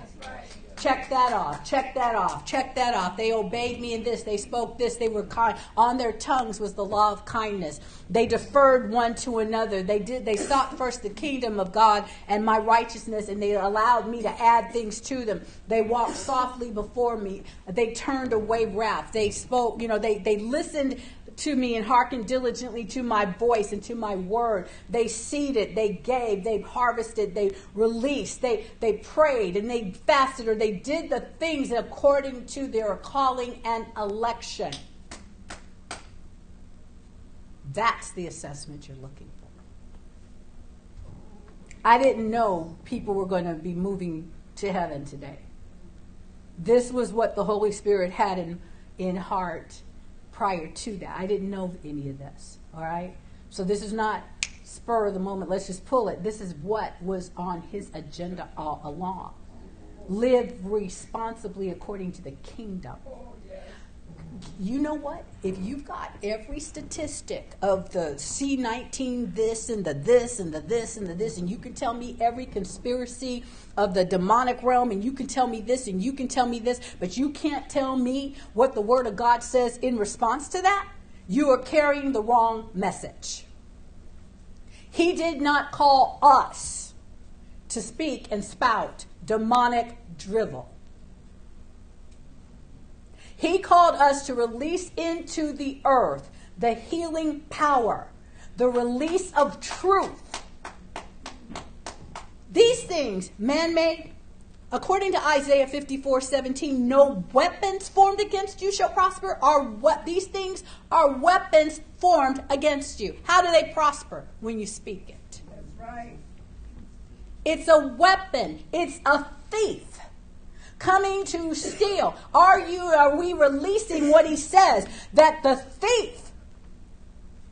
Check that off. Check that off. Check that off. They obeyed me in this. They spoke this. They were kind. On their tongues was the law of kindness. They deferred one to another. They did. They sought first the kingdom of God and my righteousness, and they allowed me to add things to them. They walked softly before me. They turned away wrath. They spoke. You know. They they listened to me and hearkened diligently to my voice and to my word. They seeded, they gave, they harvested, they released, they, they prayed and they fasted or they did the things according to their calling and election. That's the assessment you're looking for. I didn't know people were going to be moving to heaven today. This was what the Holy Spirit had in, in heart prior to that. I didn't know any of this. All right? So this is not spur of the moment. Let's just pull it. This is what was on his agenda all along. Live responsibly according to the kingdom. You know what? If you've got every statistic of the C19 this and the this and the this and the this, and you can tell me every conspiracy of the demonic realm, and you can tell me this and you can tell me this, but you can't tell me what the Word of God says in response to that, you are carrying the wrong message. He did not call us to speak and spout demonic drivel. He called us to release into the earth the healing power, the release of truth. These things, man made, According to Isaiah 54 17, no weapons formed against you shall prosper. Are what these things are weapons formed against you. How do they prosper? When you speak it. That's right. It's a weapon. It's a thief coming to steal. Are you are we releasing what he says that the thief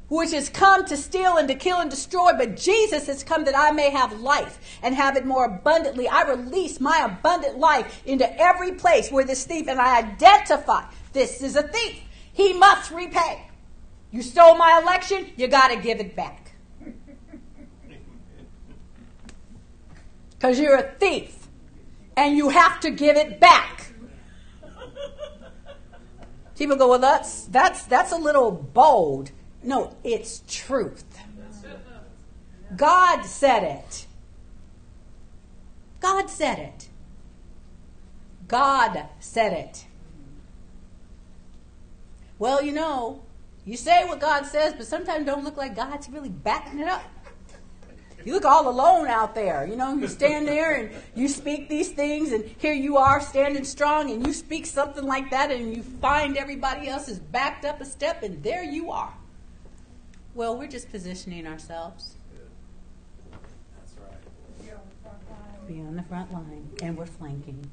which has come to steal and to kill and destroy, but Jesus has come that I may have life and have it more abundantly. I release my abundant life into every place where this thief, and I identify this is a thief. He must repay. You stole my election, you got to give it back. (laughs) Because you're a thief, and you have to give it back. People go, well, that's that's that's a little bold. No, it's truth. God said it. God said it. God said it. Well, you know, you say what God says, but sometimes don't look like God's really backing it up. You look all alone out there. You know, you stand there and you speak these things, and here you are standing strong, and you speak something like that, and you find everybody else is backed up a step, and there you are. Well, we're just positioning ourselves. That's right. Be on the front line. Be on the front line, and we're flanking.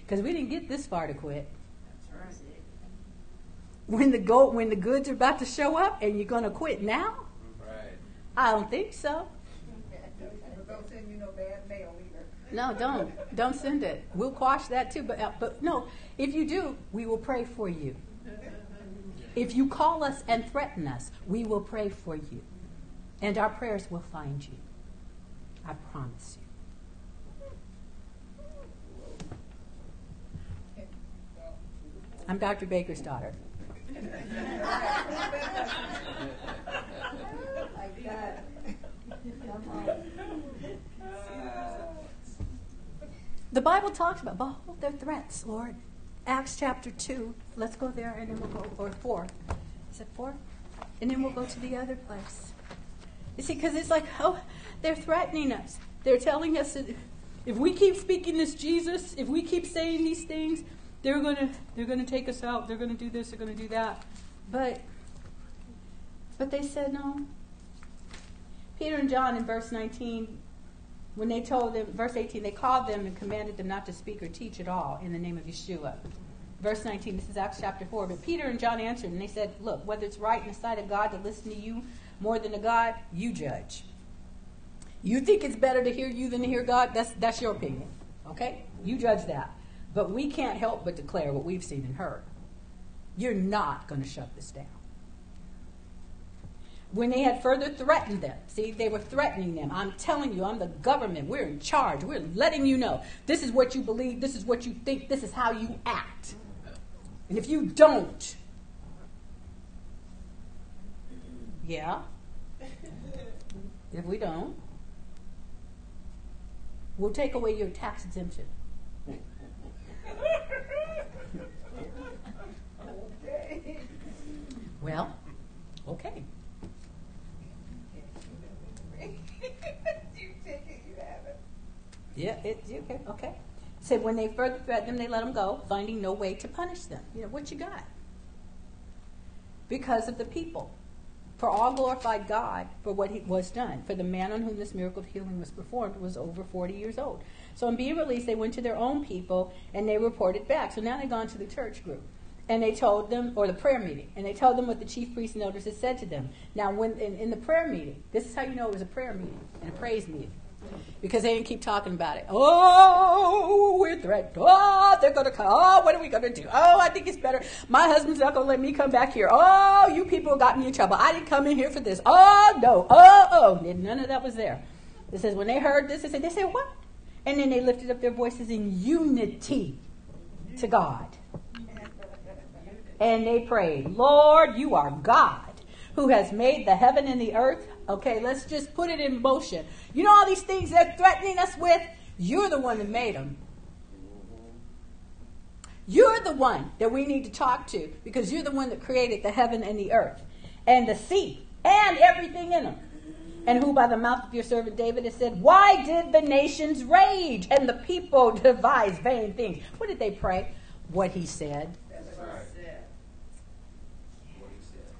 Because we didn't get this far to quit. When the go, when the goods are about to show up, and you're going to quit now? Right. I don't think so. Don't send you no bad mail either. No, don't. Don't send it. We'll quash that too. But, uh, but no, if you do, we will pray for you. If you call us and threaten us, we will pray for you. And our prayers will find you. I promise you. I'm Dr. Baker's daughter. The Bible talks about, behold, their threats, Lord. Acts chapter 2. Let's go there and then we'll go, or 4. Is it 4? And then we'll go to the other place. You see, because it's like, oh, they're threatening us. They're telling us that if we keep speaking this Jesus, if we keep saying these things, they're gonna they're gonna take us out. They're gonna do this. They're gonna do that. But but they said no. Peter and John in verse 19 when they told them, verse 18, they called them and commanded them not to speak or teach at all in the name of Yeshua. Verse 19, this is Acts chapter 4. But Peter and John answered, and they said, Look, whether it's right in the sight of God to listen to you more than to God, you judge. You think it's better to hear you than to hear God? That's, that's your opinion. Okay? You judge that. But we can't help but declare what we've seen and heard. You're not going to shut this down when they had further threatened them. See, they were threatening them. I'm telling you, I'm the government. We're in charge. We're letting you know. This is what you believe. This is what you think. This is how you act. And if you don't, yeah. If we don't, we'll take away your tax exemption. Okay. Well, okay. you take it, you have it. Yeah, it's okay. Okay. Said when they further threatened them, they let them go, finding no way to punish them. You know what you got? Because of the people. For all glorified God for what he was done. For the man on whom this miracle of healing was performed was over 40 years old. So on being released, they went to their own people and they reported back. So now they've gone to the church group. And they told them, or the prayer meeting, and they told them what the chief priests and elders had said to them. Now, when in, in the prayer meeting, this is how you know it was a prayer meeting and a praise meeting because they didn't keep talking about it. Oh, we're threatened. Oh, they're going to come. Oh, what are we going to do? Oh, I think it's better. My husband's not going to let me come back here. Oh, you people got me in trouble. I didn't come in here for this. Oh, no. Oh, oh. None of that was there. It says when they heard this, they said, they said, what? And then they lifted up their voices in unity to God. And they prayed, Lord, you are God who has made the heaven and the earth. Okay, let's just put it in motion. You know all these things they're threatening us with? You're the one that made them. You're the one that we need to talk to because you're the one that created the heaven and the earth and the sea and everything in them. And who by the mouth of your servant David has said, Why did the nations rage and the people (laughs) devise vain things? What did they pray? What he said. That's what I said.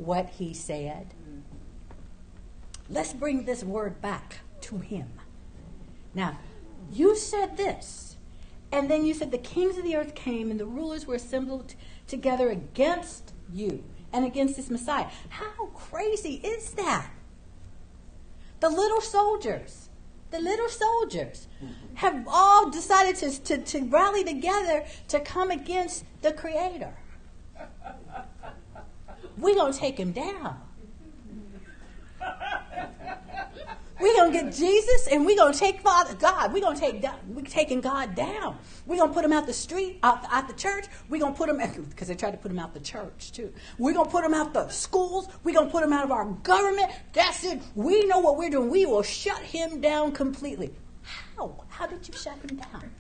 What he said. Let's bring this word back to him. Now, you said this, and then you said the kings of the earth came and the rulers were assembled together against you and against this Messiah. How crazy is that? The little soldiers, the little soldiers have all decided to, to, to rally together to come against the Creator. We're going to take him down. We're gonna get Jesus and we're gonna take Father God. We're gonna take we're taking God down. We're gonna put him out the street, out, out the church. We're gonna put him (laughs) because they tried to put him out the church too. We're gonna put him out the schools. We're gonna put him out of our government. That's it. We know what we're doing. We will shut him down completely. How? How did you shut him down?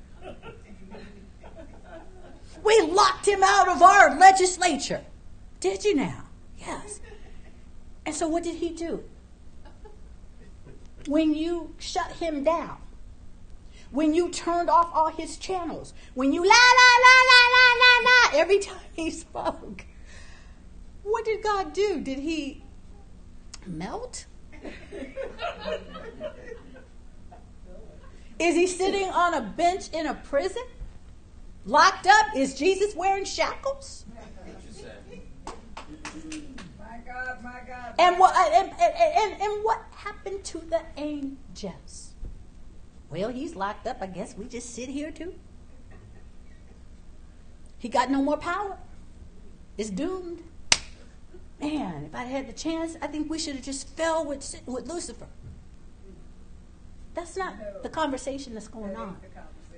We locked him out of our legislature. Did you now? Yes. And so what did he do? when you shut him down, when you turned off all his channels, when you la la la la la la la every time he (laughs) spoke. What did God do? Did he melt? Is he sitting on a bench in a prison? Locked up? Is Jesus wearing shackles? And what uh, and, and, and, and what happened to the angels? Well, he's locked up. I guess we just sit here too. He got no more power. It's doomed. Man, if I had the chance, I think we should have just fell with, with Lucifer. That's not the conversation that's going on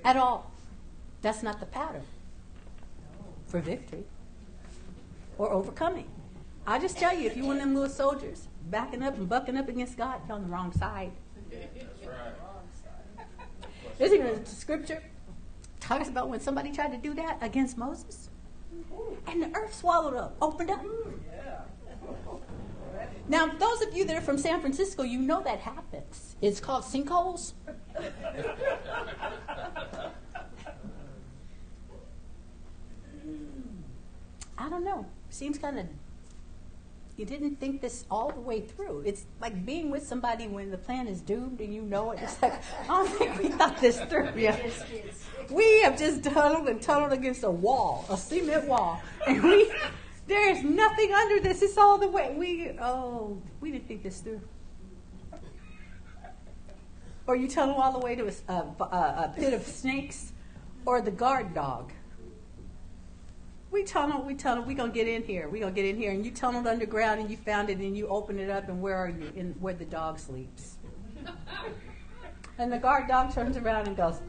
at all. That's not the pattern for victory or overcoming. I'll just tell you, if you're one of them little soldiers backing up and bucking up against God, you're on the wrong side. That's right. Isn't it a scripture talks about when somebody tried to do that against Moses? And the earth swallowed up, opened up. Now, those of you that are from San Francisco, you know that happens. It's called sinkholes. I don't know. Seems kind of you didn't think this all the way through. It's like being with somebody when the plan is doomed and you know it. It's like, I don't think we thought this through yet. We have just tunneled and tunneled against a wall, a cement wall. And we, there is nothing under this. It's all the way. We, oh, we didn't think this through. Or you tunnel all the way to a, a, a pit of snakes or the guard dog we tunnel, we tunnel, we gonna get in here, we gonna get in here, and you tunneled underground and you found it and you open it up and where are you? In where the dog sleeps. (laughs) and the guard dog turns around and goes,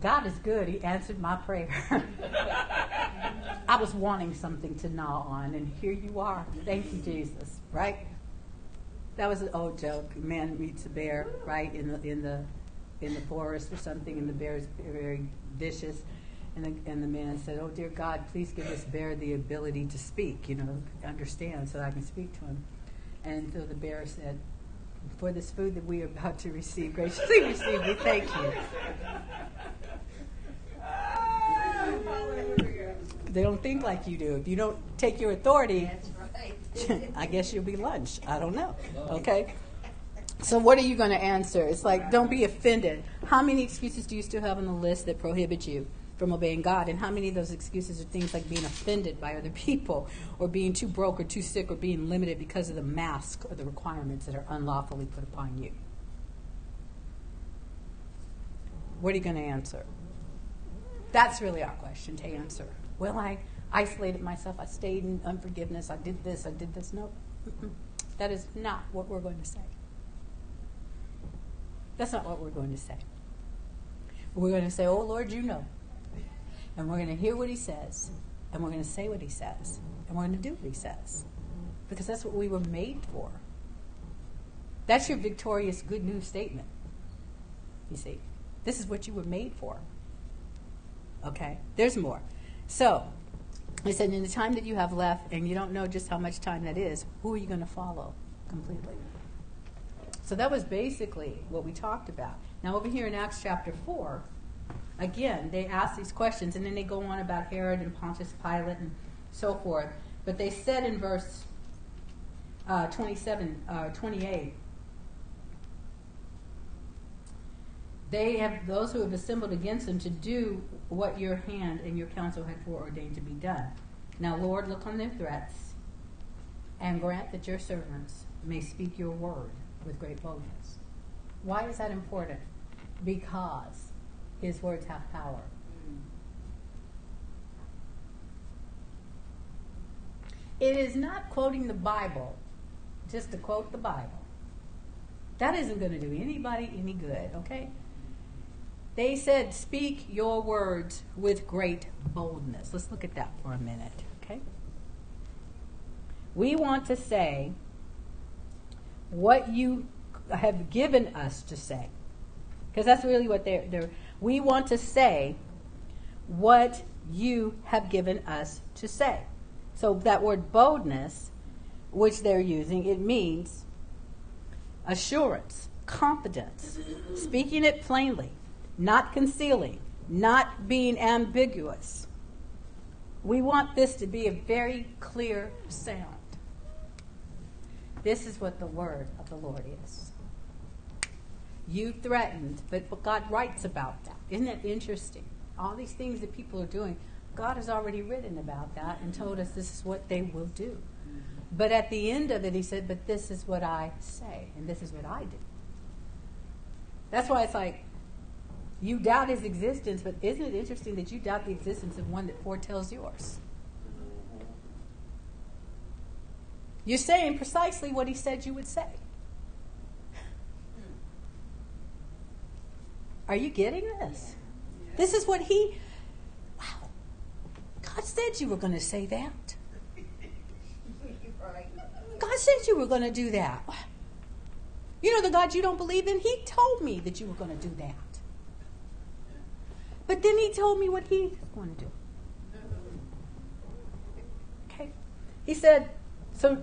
God is good. He answered my prayer. (laughs) I was wanting something to gnaw on, and here you are. Thank you, Jesus. Right? That was an old joke. A man meets a bear, right, in the in the in the forest or something, and the bear is very vicious and the, and the man said, Oh, dear God, please give this bear the ability to speak, you know, understand so that I can speak to him. And so the bear said, For this food that we are about to receive, graciously receive, we thank you. They don't think like you do. If you don't take your authority, (laughs) I guess you'll be lunch. I don't know. Okay? So what are you going to answer? It's like, don't be offended. How many excuses do you still have on the list that prohibit you? From obeying God. And how many of those excuses are things like being offended by other people, or being too broke, or too sick, or being limited because of the mask or the requirements that are unlawfully put upon you? What are you going to answer? That's really our question to answer. Well, I isolated myself. I stayed in unforgiveness. I did this. I did this. No, that is not what we're going to say. That's not what we're going to say. We're going to say, Oh Lord, you know and we're going to hear what he says, and we're going to say what he says, and we're going to do what he says. Because that's what we were made for. That's your victorious good news statement. You see, this is what you were made for. Okay, there's more. So, I said, in the time that you have left, and you don't know just how much time that is, who are you going to follow completely? So that was basically what we talked about. Now, over here in Acts chapter 4, again, they ask these questions and then they go on about Herod and Pontius Pilate and so forth. But they said in verse uh, 27, uh, 28, they have those who have assembled against them to do what your hand and your counsel had foreordained to be done. Now, Lord, look on their threats and grant that your servants may speak your word with great boldness. Why is that important? Because his words have power. It is not quoting the Bible just to quote the Bible. That isn't going to do anybody any good, okay? They said, Speak your words with great boldness. Let's look at that for a minute, okay? We want to say what you have given us to say. Because that's really what they're, they're. We want to say what you have given us to say. So that word boldness, which they're using, it means assurance, confidence, speaking it plainly, not concealing, not being ambiguous. We want this to be a very clear sound. This is what the word of the Lord is. You threatened, but, but God writes about that. Isn't that interesting? All these things that people are doing, God has already written about that and told us this is what they will do. But at the end of it, he said, But this is what I say, and this is what I do. That's why it's like, you doubt his existence, but isn't it interesting that you doubt the existence of one that foretells yours? You're saying precisely what he said you would say. Are you getting this? This is what he. Wow. God said you were going to say that. (laughs) God said you were going to do that. You know the God you don't believe in? He told me that you were going to do that. But then he told me what he's going to do. Okay? He said, so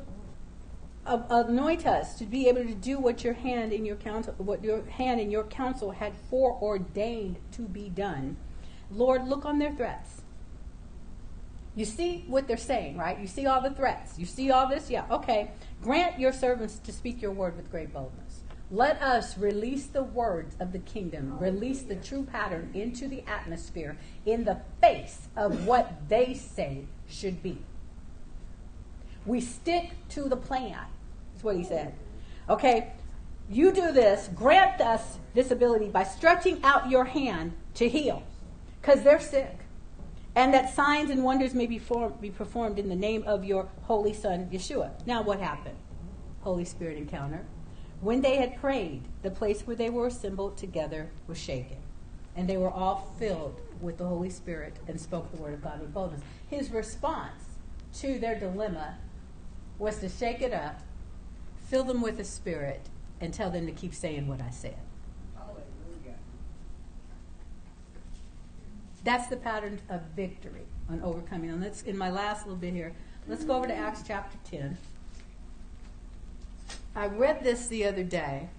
anoint us to be able to do what your hand in your counsel, what your hand in your counsel had foreordained to be done. Lord, look on their threats. You see what they're saying, right? You see all the threats. You see all this? Yeah, okay. Grant your servants to speak your word with great boldness. Let us release the words of the kingdom, release the true pattern into the atmosphere in the face of what they say should be. We stick to the plan, what he said. Okay, you do this, grant us this ability by stretching out your hand to heal, because they're sick. And that signs and wonders may be, form, be performed in the name of your holy son, Yeshua. Now, what happened? Holy Spirit encounter. When they had prayed, the place where they were assembled together was shaken. And they were all filled with the Holy Spirit and spoke the word of God with boldness. His response to their dilemma was to shake it up, fill them with the Spirit, and tell them to keep saying what I said. That's the pattern of victory on overcoming. And let's in my last little bit here, let's go over to Acts chapter 10. I read this the other day.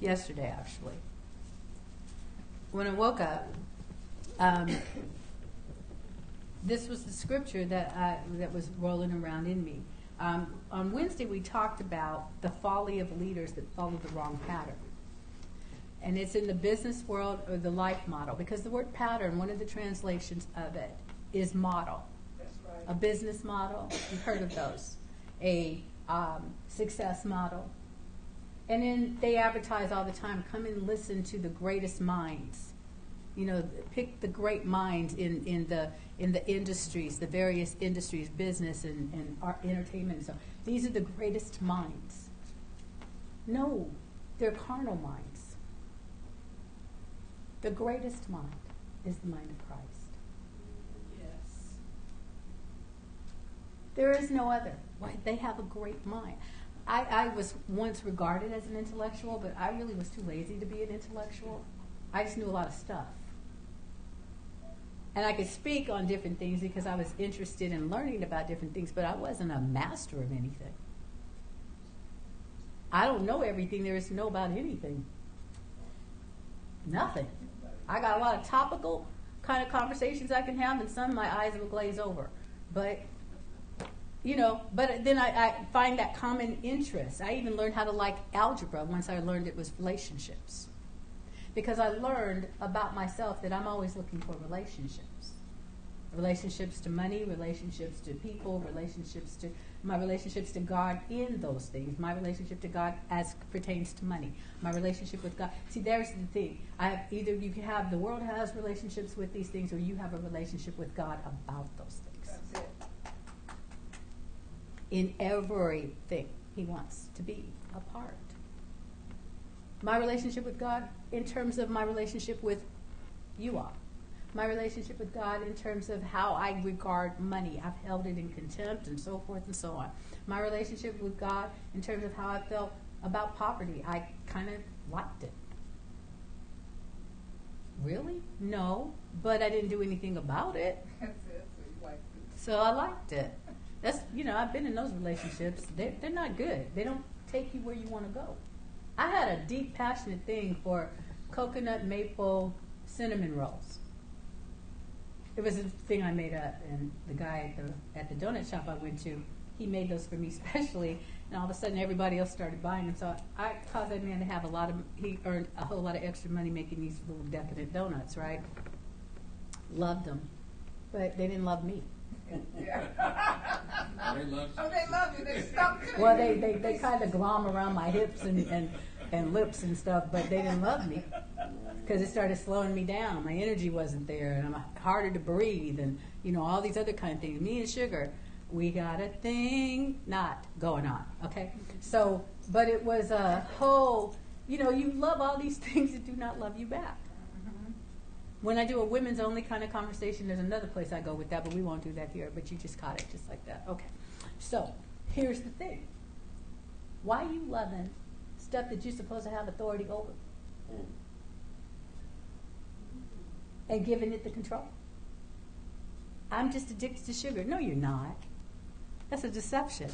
Yesterday, actually. When I woke up, um, this was the scripture that I, that was rolling around in me. Um, on Wednesday, we talked about the folly of leaders that follow the wrong pattern. And it's in the business world or the life model, because the word pattern, one of the translations of it, is model. Right. A business model. You've heard of those. A um, success model. And then they advertise all the time come and listen to the greatest minds. You know, pick the great minds in, in, the, in the industries, the various industries, business and, and art, entertainment and so These are the greatest minds. No, they're carnal minds. The greatest mind is the mind of Christ. Yes. There is no other. Why, they have a great mind. I, I was once regarded as an intellectual, but I really was too lazy to be an intellectual. I just knew a lot of stuff. And I could speak on different things because I was interested in learning about different things, but I wasn't a master of anything. I don't know everything there is to know about anything. Nothing. I got a lot of topical kind of conversations I can have, and some my eyes will glaze over. But you know, but then I, I, find that common interest. I even learned how to like algebra once I learned it was relationships. Because I learned about myself that I'm always looking for relationships. Relationships to money, relationships to people, relationships to my relationships to God in those things, my relationship to God as pertains to money, my relationship with God. See, there's the thing. I have either you can have the world has relationships with these things, or you have a relationship with God about those things. That's it. In everything, He wants to be a part. My relationship with God, in terms of my relationship with you all my relationship with God in terms of how I regard money. I've held it in contempt and so forth and so on. My relationship with God in terms of how I felt about poverty. I kind of liked it. Really? No, but I didn't do anything about it. (laughs) That's it. So you like this. So I liked it. That's you know I've been in those relationships. They're they're not good. They don't take you where you want to go. I had a deep passionate thing for coconut maple cinnamon rolls. It was a thing I made up, and the guy at the at the donut shop I went to, he made those for me (laughs) specially, and all of a sudden everybody else started buying them. So I caused that man to have a lot of he earned a whole lot of extra money making these little decadent donuts, right? Loved them, but they didn't love me. Yeah. They love oh, they love you. They stuck to Well, you. they, they, they kind of glom around my hips and, and, and lips and stuff, but they didn't love me because it started slowing me down. My energy wasn't there, and I'm harder to breathe, and you know all these other kind of things. Me and sugar, we got a thing not going on. Okay, so but it was a whole. You know, you love all these (laughs) things that do not love you back. When I do a women's only kind of conversation, there's another place I go with that, but we won't do that here. But you just caught it just like that. Okay. So here's the thing. Why you loving stuff that you're supposed to have authority over? Mm. And giving it the control? I'm just addicted to sugar. No, you're not. That's a deception.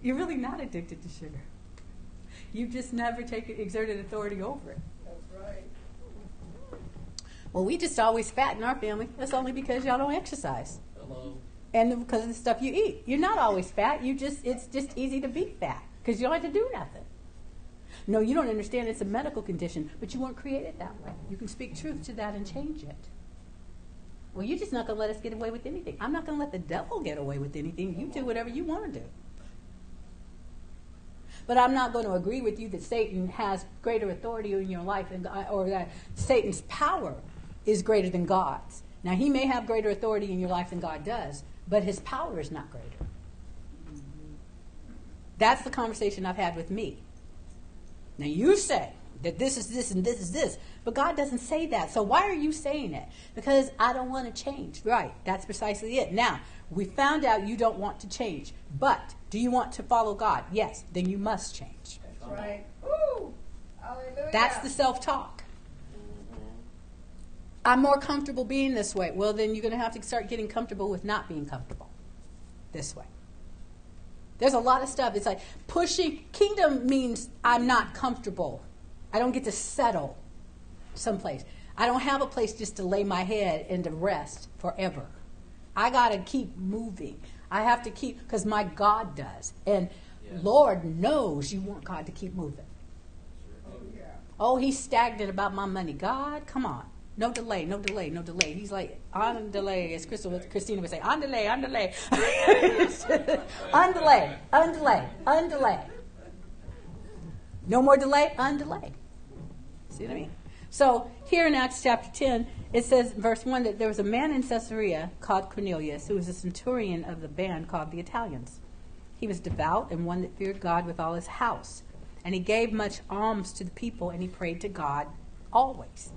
You're really not addicted to sugar. You've just never taken exerted authority over it. That's right. Well, we just always fat in our family. That's only because y'all don't exercise. Hello. And because of the stuff you eat. You're not always fat. You just it's just easy to be fat because you don't have to do nothing. No, you don't understand it's a medical condition, but you weren't created that way. You can speak truth to that and change it. Well, you're just not going to let us get away with anything. I'm not going to let the devil get away with anything. You do whatever you want to do. But I'm not going to agree with you that Satan has greater authority in your life than or that Satan's power is greater than God's. Now, he may have greater authority in your life than God does, but his power is not greater. That's the conversation I've had with me. Now, you say that this is this and this is this, but God doesn't say that. So, why are you saying it? Because I don't want to change. Right, that's precisely it. Now, we found out you don't want to change, but do you want to follow God? Yes, then you must change. That's right. Woo! Hallelujah. That's the self talk. Mm-hmm. I'm more comfortable being this way. Well, then you're going to have to start getting comfortable with not being comfortable this way. There's a lot of stuff. It's like pushing. Kingdom means I'm not comfortable. I don't get to settle someplace. I don't have a place just to lay my head and to rest forever. I got to keep moving. I have to keep, because my God does. And Yes. Lord knows you want God to keep moving. Oh, yeah. Oh, he's stagnant about my money. God, come on. No delay, no delay, no delay. He's like, on delay, as Crystal, Christina would say, on delay, on delay. (laughs) on delay, on delay, on delay. No more delay, on delay. See what I mean? So here in Acts chapter 10, it says, verse 1, that there was a man in Caesarea called Cornelius who was a centurion of the band called the Italians. He was devout and one that feared God with all his house. And he gave much alms to the people, and he prayed to God always.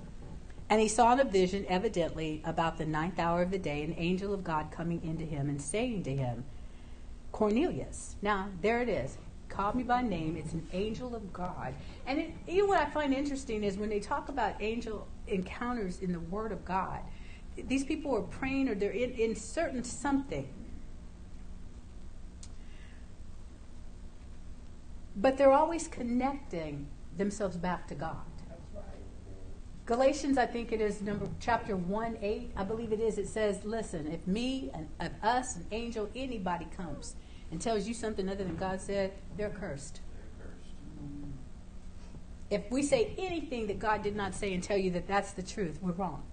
And he saw in a vision, evidently about the ninth hour of the day, an angel of God coming into him and saying to him, Cornelius. Now, there it is. Called me by name. It's an angel of God. And it, know what I find interesting is when they talk about angel encounters in the Word of God, these people are praying or they're in, in certain something. But they're always connecting themselves back to God. Galatians, I think it is number chapter one eight. I believe it is. It says, "Listen, if me and if us, an angel, anybody comes and tells you something other than God said, they're cursed. They're cursed. If we say anything that God did not say and tell you that that's the truth, we're wrong.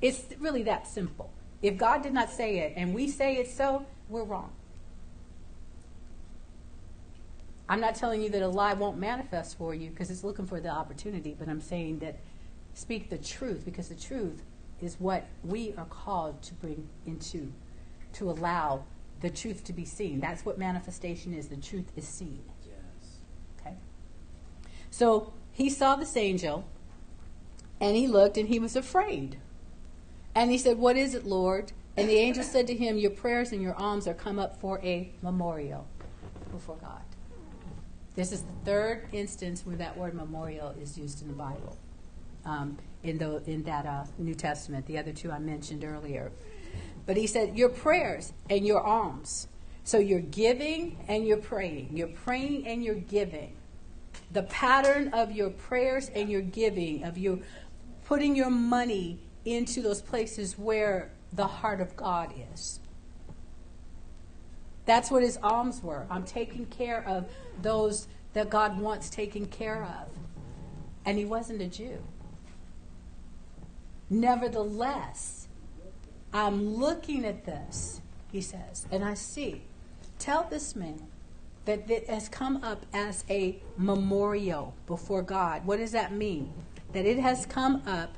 It's really that simple. If God did not say it and we say it so, we're wrong. I'm not telling you that a lie won't manifest for you because it's looking for the opportunity, but I'm saying that speak the truth because the truth is what we are called to bring into, to allow the truth to be seen. That's what manifestation is. The truth is seen. Yes. Okay. So he saw this angel, and he looked, and he was afraid. And he said, What is it, Lord? And the angel said to him, Your prayers and your alms are come up for a memorial before God. This is the third instance where that word memorial is used in the Bible, um, in, the, in that uh, New Testament. The other two I mentioned earlier. But he said, Your prayers and your alms. So you're giving and you're praying. You're praying and you're giving. The pattern of your prayers and your giving, of you putting your money into those places where the heart of God is. That's what his alms were. I'm taking care of those that God wants taken care of. And he wasn't a Jew. Nevertheless, I'm looking at this, he says, and I see. Tell this man that it has come up as a memorial before God. What does that mean? That it has come up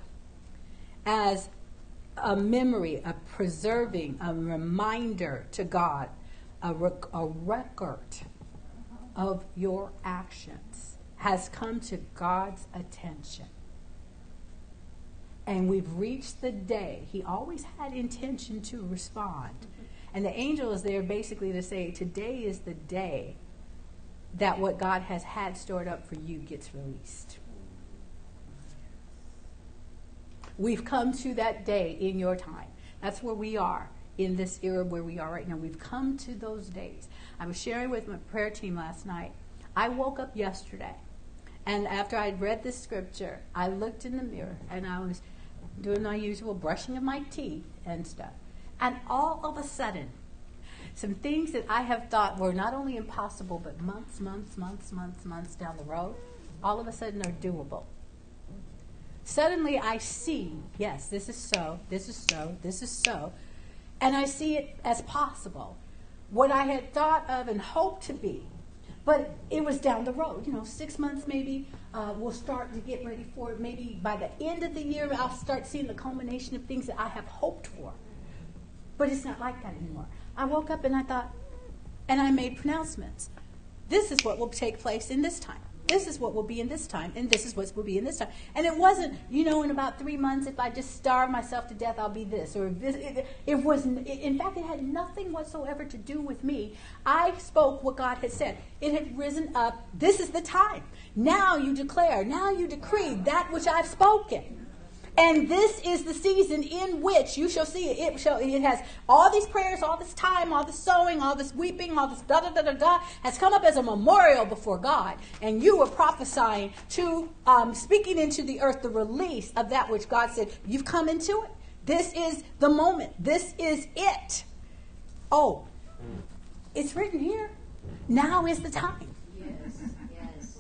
as a memory, a preserving, a reminder to God, a, rec- a record of your actions has come to God's attention. And we've reached the day. He always had intention to respond. And the angel is there basically to say, today is the day that what God has had stored up for you gets released. We've come to that day in your time. That's where we are in this era where we are right now. We've come to those days. I was sharing with my prayer team last night. I woke up yesterday, and after I'd read this scripture, I looked in the mirror and I was doing my usual brushing of my teeth and stuff. And all of a sudden, some things that I have thought were not only impossible, but months, months, months, months, months down the road, all of a sudden are doable. Suddenly I see, yes, this is so, this is so, this is so, and I see it as possible. What I had thought of and hoped to be, but it was down the road. You know, six months maybe uh, we'll start to get ready for it. Maybe by the end of the year, I'll start seeing the culmination of things that I have hoped for. But it's not like that anymore. I woke up and I thought, and I made pronouncements. This is what will take place in this time. This is what will be in this time, and this is what will be in this time. And it wasn't, you know, in about three months, if I just starve myself to death, I'll be this. Or this. It, it was, in fact, it had nothing whatsoever to do with me. I spoke what God had said. It had risen up. This is the time. Now you declare, now you decree that which I've spoken. And this is the season in which you shall see it. It shall it has all these prayers, all this time, all this sowing, all this weeping, all this da da da da da has come up as a memorial before God. And you were prophesying to um, speaking into the earth the release of that which God said, You've come into it. This is the moment. This is it. Oh, it's written here. Now is the time. Yes, yes.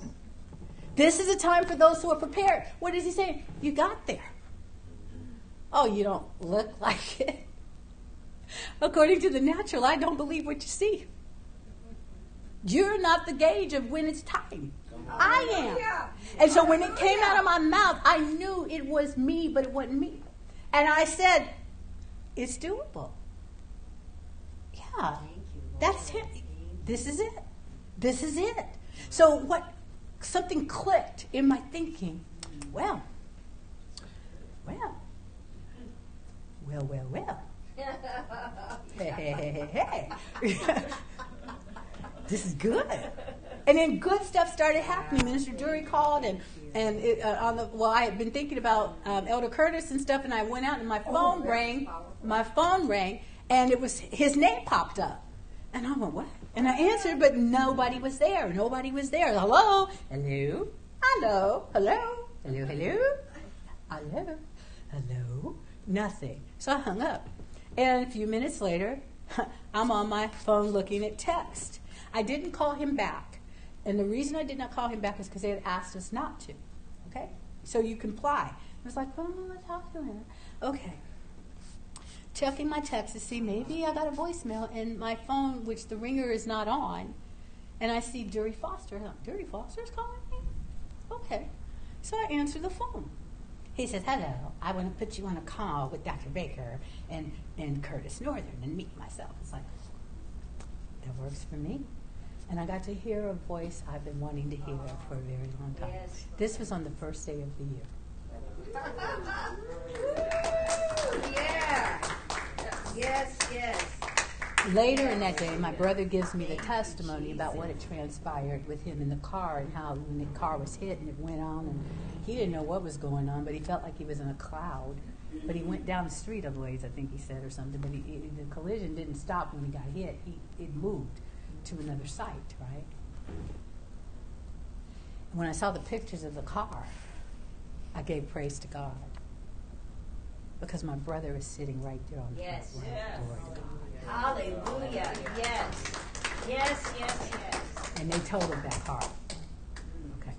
This is a time for those who are prepared. What is he saying? You got there. Oh, you don't look (laughs) like it. According to the natural, I don't believe what you see. You're not the gauge of when it's time. I am. And so when it came out of my mouth, I knew it was me, but it wasn't me. And I said, It's doable. Yeah. Thank you. Lord. That's it. This is it. This is it. So what something clicked in my thinking. Well, well, well, well, well. Hey, hey, hey, hey, hey. (laughs) this is good. and then good stuff started happening. Minister Dury called, and and it, uh, on the well, I had been thinking about um, Elder Curtis and stuff, and I went out and my phone rang. My phone rang, and it was his name popped up, and I went what? And I answered, but nobody was there. Nobody was there. Hello, hello, hello, hello, hello, hello, hello, hello. Nothing. So I hung up, and a few minutes later, (laughs) I'm on my phone looking at text. I didn't call him back. And the reason I did not call him back is because they had asked us not to. Okay? So you comply. I was like, oh, well, let's talk to him. Okay. Checking my text to see maybe I got a voicemail and my phone, which the ringer is not on, and I see Dury Foster. I'm, like, Dury Foster's calling me? Okay. So I answer the phone. He says, Hello, I want to put you on a call with Dr. Baker and, and Curtis Northern and meet myself. It's like, that works for me. And I got to hear a voice I've been wanting to hear for a very long time. Yes. This was on the first day of the year. (laughs) Yeah. Yes, yes. Later in that day, my brother gives me the testimony about what had transpired with him in the car and how when the car was hit and it went on, and he didn't know what was going on, but he felt like he was in a cloud. But he went down the street a ways, I think he said, or something. But he, he- the collision didn't stop when he got hit. He it moved to another site, right? When I saw the pictures of the car, I gave praise to God because my brother is sitting right there on the Yes. front row. God. Hallelujah. Yes. Yes, yes, yes. and they told him that car. Okay.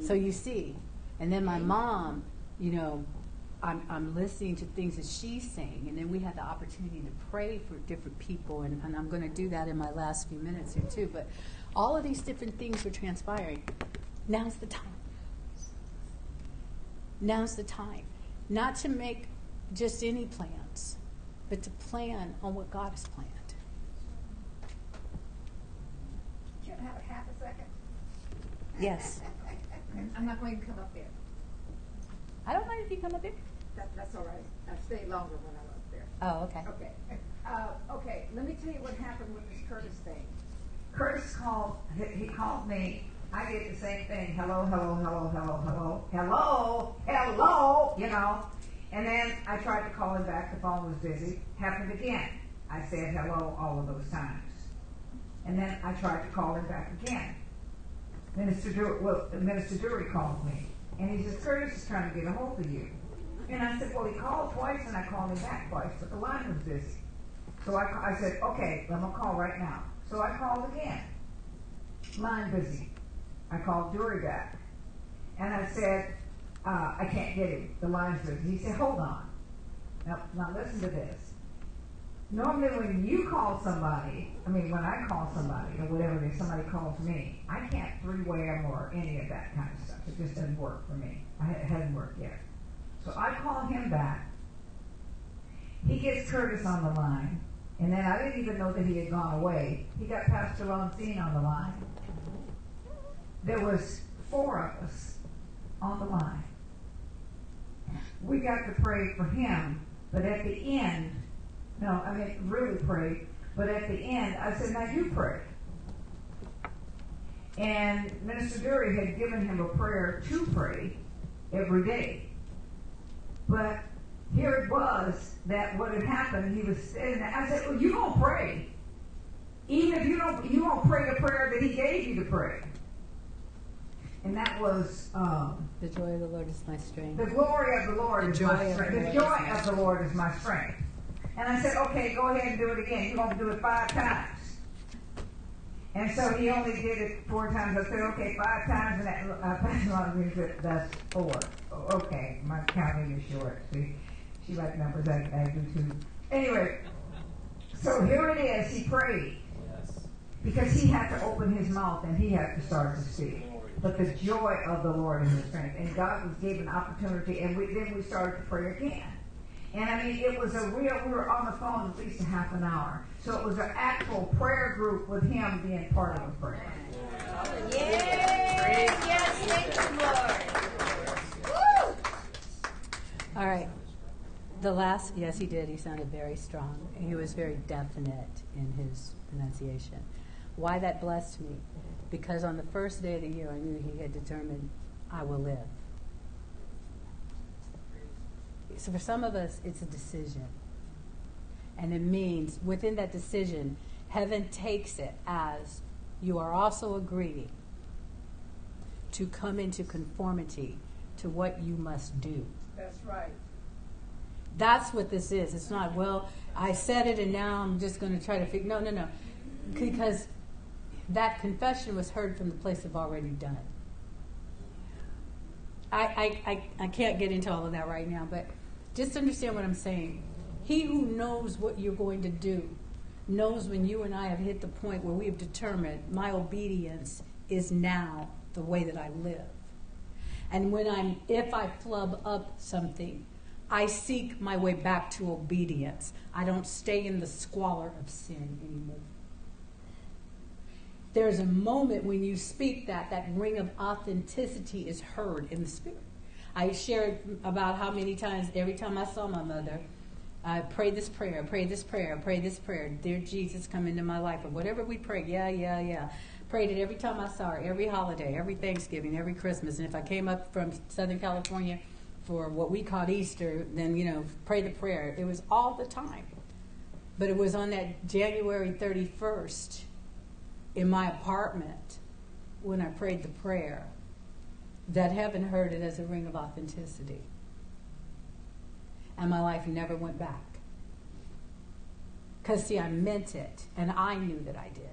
So you see, and then my mom, you know, I'm, I'm listening to things that she's saying, and then we had the opportunity to pray for different people, and, and I'm going to do that in my last few minutes here too. But all of these different things were transpiring. Now's the time. Now's the time. Not to make just any plans, but to plan on what God has planned. Can I have a half a second? Yes. (laughs) I'm not going to come up there. I don't mind if you come up there. That, that's all right. I stay longer when I'm up there. Oh, okay. Okay. Uh, okay, let me tell you what happened with this Curtis thing. Curtis called, he, he called me. I did the same thing. Hello, hello, hello, hello, hello, hello, hello, you know. And then I tried to call him back. The phone was busy. Happened again. I said hello all of those times. And then I tried to call him back again. Minister Dury, well, Minister Dury called me. And he says, Curtis is trying to get a hold of you. And I said, well, he called twice and I called him back twice, but the line was busy. So I, I said, okay, I'm going to call right now. So I called again. Line busy. I called Dury back. And I said, uh, I can't get him. The line's busy. He said, hold on. Now, now listen to this. Normally when you call somebody, I mean, when I call somebody or whatever is, somebody calls me, I can't three-way them or any of that kind of stuff. It just doesn't work for me. I, it hasn't worked yet. So I call him back. He gets Curtis on the line. And then I didn't even know that he had gone away. He got Pastor Lonsine on the line. There was four of us on the line. We got to pray for him, but at the end, no, I mean really pray, but at the end I said, now you pray. And Minister Dury had given him a prayer to pray every day. But here it was that what had happened, he was standing there. I said, Well, you gonna pray. Even if you don't you won't pray the prayer that he gave you to pray. And that was um, The joy of the Lord is my strength. the glory of the Lord The is joy my of the strength. The joy my of the Lord is my strength. And I said, okay, go ahead and do it again. You're going to do it five times. And so he only did it four times. I said, okay, five times. And that, uh, Pastor Lonnie said, that's four. Oh, okay, my counting is short. See, she likes numbers. I, I do too. Anyway, so here it is. He prayed because he had to open his mouth and he had to start to speak. But the joy of the Lord is his strength. And God was given opportunity, and we, then we started to pray again. And I mean, it was a real, we were on the phone at least a half an hour. So it was an actual prayer group with him being part of the prayer. Yes, yes, thank you, Lord. Woo! All right. The last, yes, he did. He sounded very strong. He was very definite in his pronunciation. Why that blessed me? Because on the first day of the year, I knew He had determined I will live. So for some of us, it's a decision. And it means within that decision, heaven takes it as you are also agreeing to come into conformity to what you must do. That's right. That's what this is. It's not, well, I said it and now I'm just going to try to figure. No, no, no. Because that confession was heard from the place of already done. I, I, I, I can't get into all of that right now, but just understand what I'm saying. He who knows what you're going to do knows when you and I have hit the point where we have determined my obedience is now the way that I live. And when I'm, if I flub up something, I seek my way back to obedience. I don't stay in the squalor of sin anymore. There's a moment when you speak that, that ring of authenticity is heard in the spirit. I shared about how many times, every time I saw my mother, I prayed this prayer, pray this prayer, pray this prayer. Dear Jesus, come into my life. Or whatever we pray, yeah, yeah, yeah. Prayed it every time I saw her, every holiday, every Thanksgiving, every Christmas. And if I came up from Southern California for what we called Easter, then, you know, pray the prayer. It was all the time. But it was on that January 31st in my apartment when I prayed the prayer that heaven heard it as a ring of authenticity. And my life never went back. Because, see, I meant it, and I knew that I did.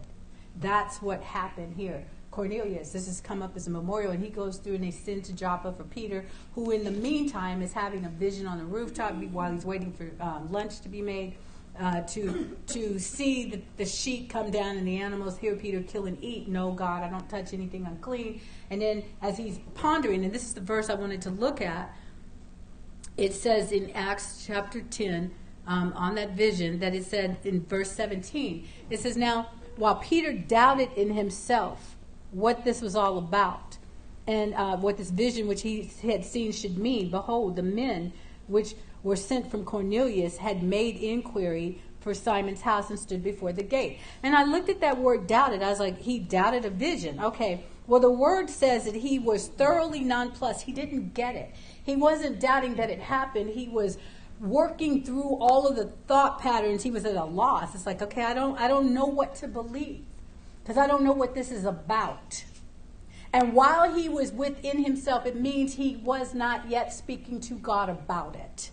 That's what happened here. Cornelius, this has come up as a memorial, and he goes through and they send to Joppa for Peter, who in the meantime is having a vision on the rooftop while he's waiting for um, lunch to be made. Uh, to to see the, the sheep come down and the animals hear Peter kill and eat. No, God, I don't touch anything unclean. And then as he's pondering, and this is the verse I wanted to look at, it says in Acts chapter 10 um, on that vision that it said in verse 17, it says, Now, while Peter doubted in himself what this was all about and uh, what this vision which he had seen should mean, behold, the men which were sent from Cornelius had made inquiry for Simon's house and stood before the gate. And I looked at that word doubted. I was like, he doubted a vision. Okay. Well, the word says that he was thoroughly nonplussed. He didn't get it. He wasn't doubting that it happened. He was working through all of the thought patterns. He was at a loss. It's like, okay, I don't, I don't know what to believe because I don't know what this is about. And while he was within himself, it means he was not yet speaking to God about it.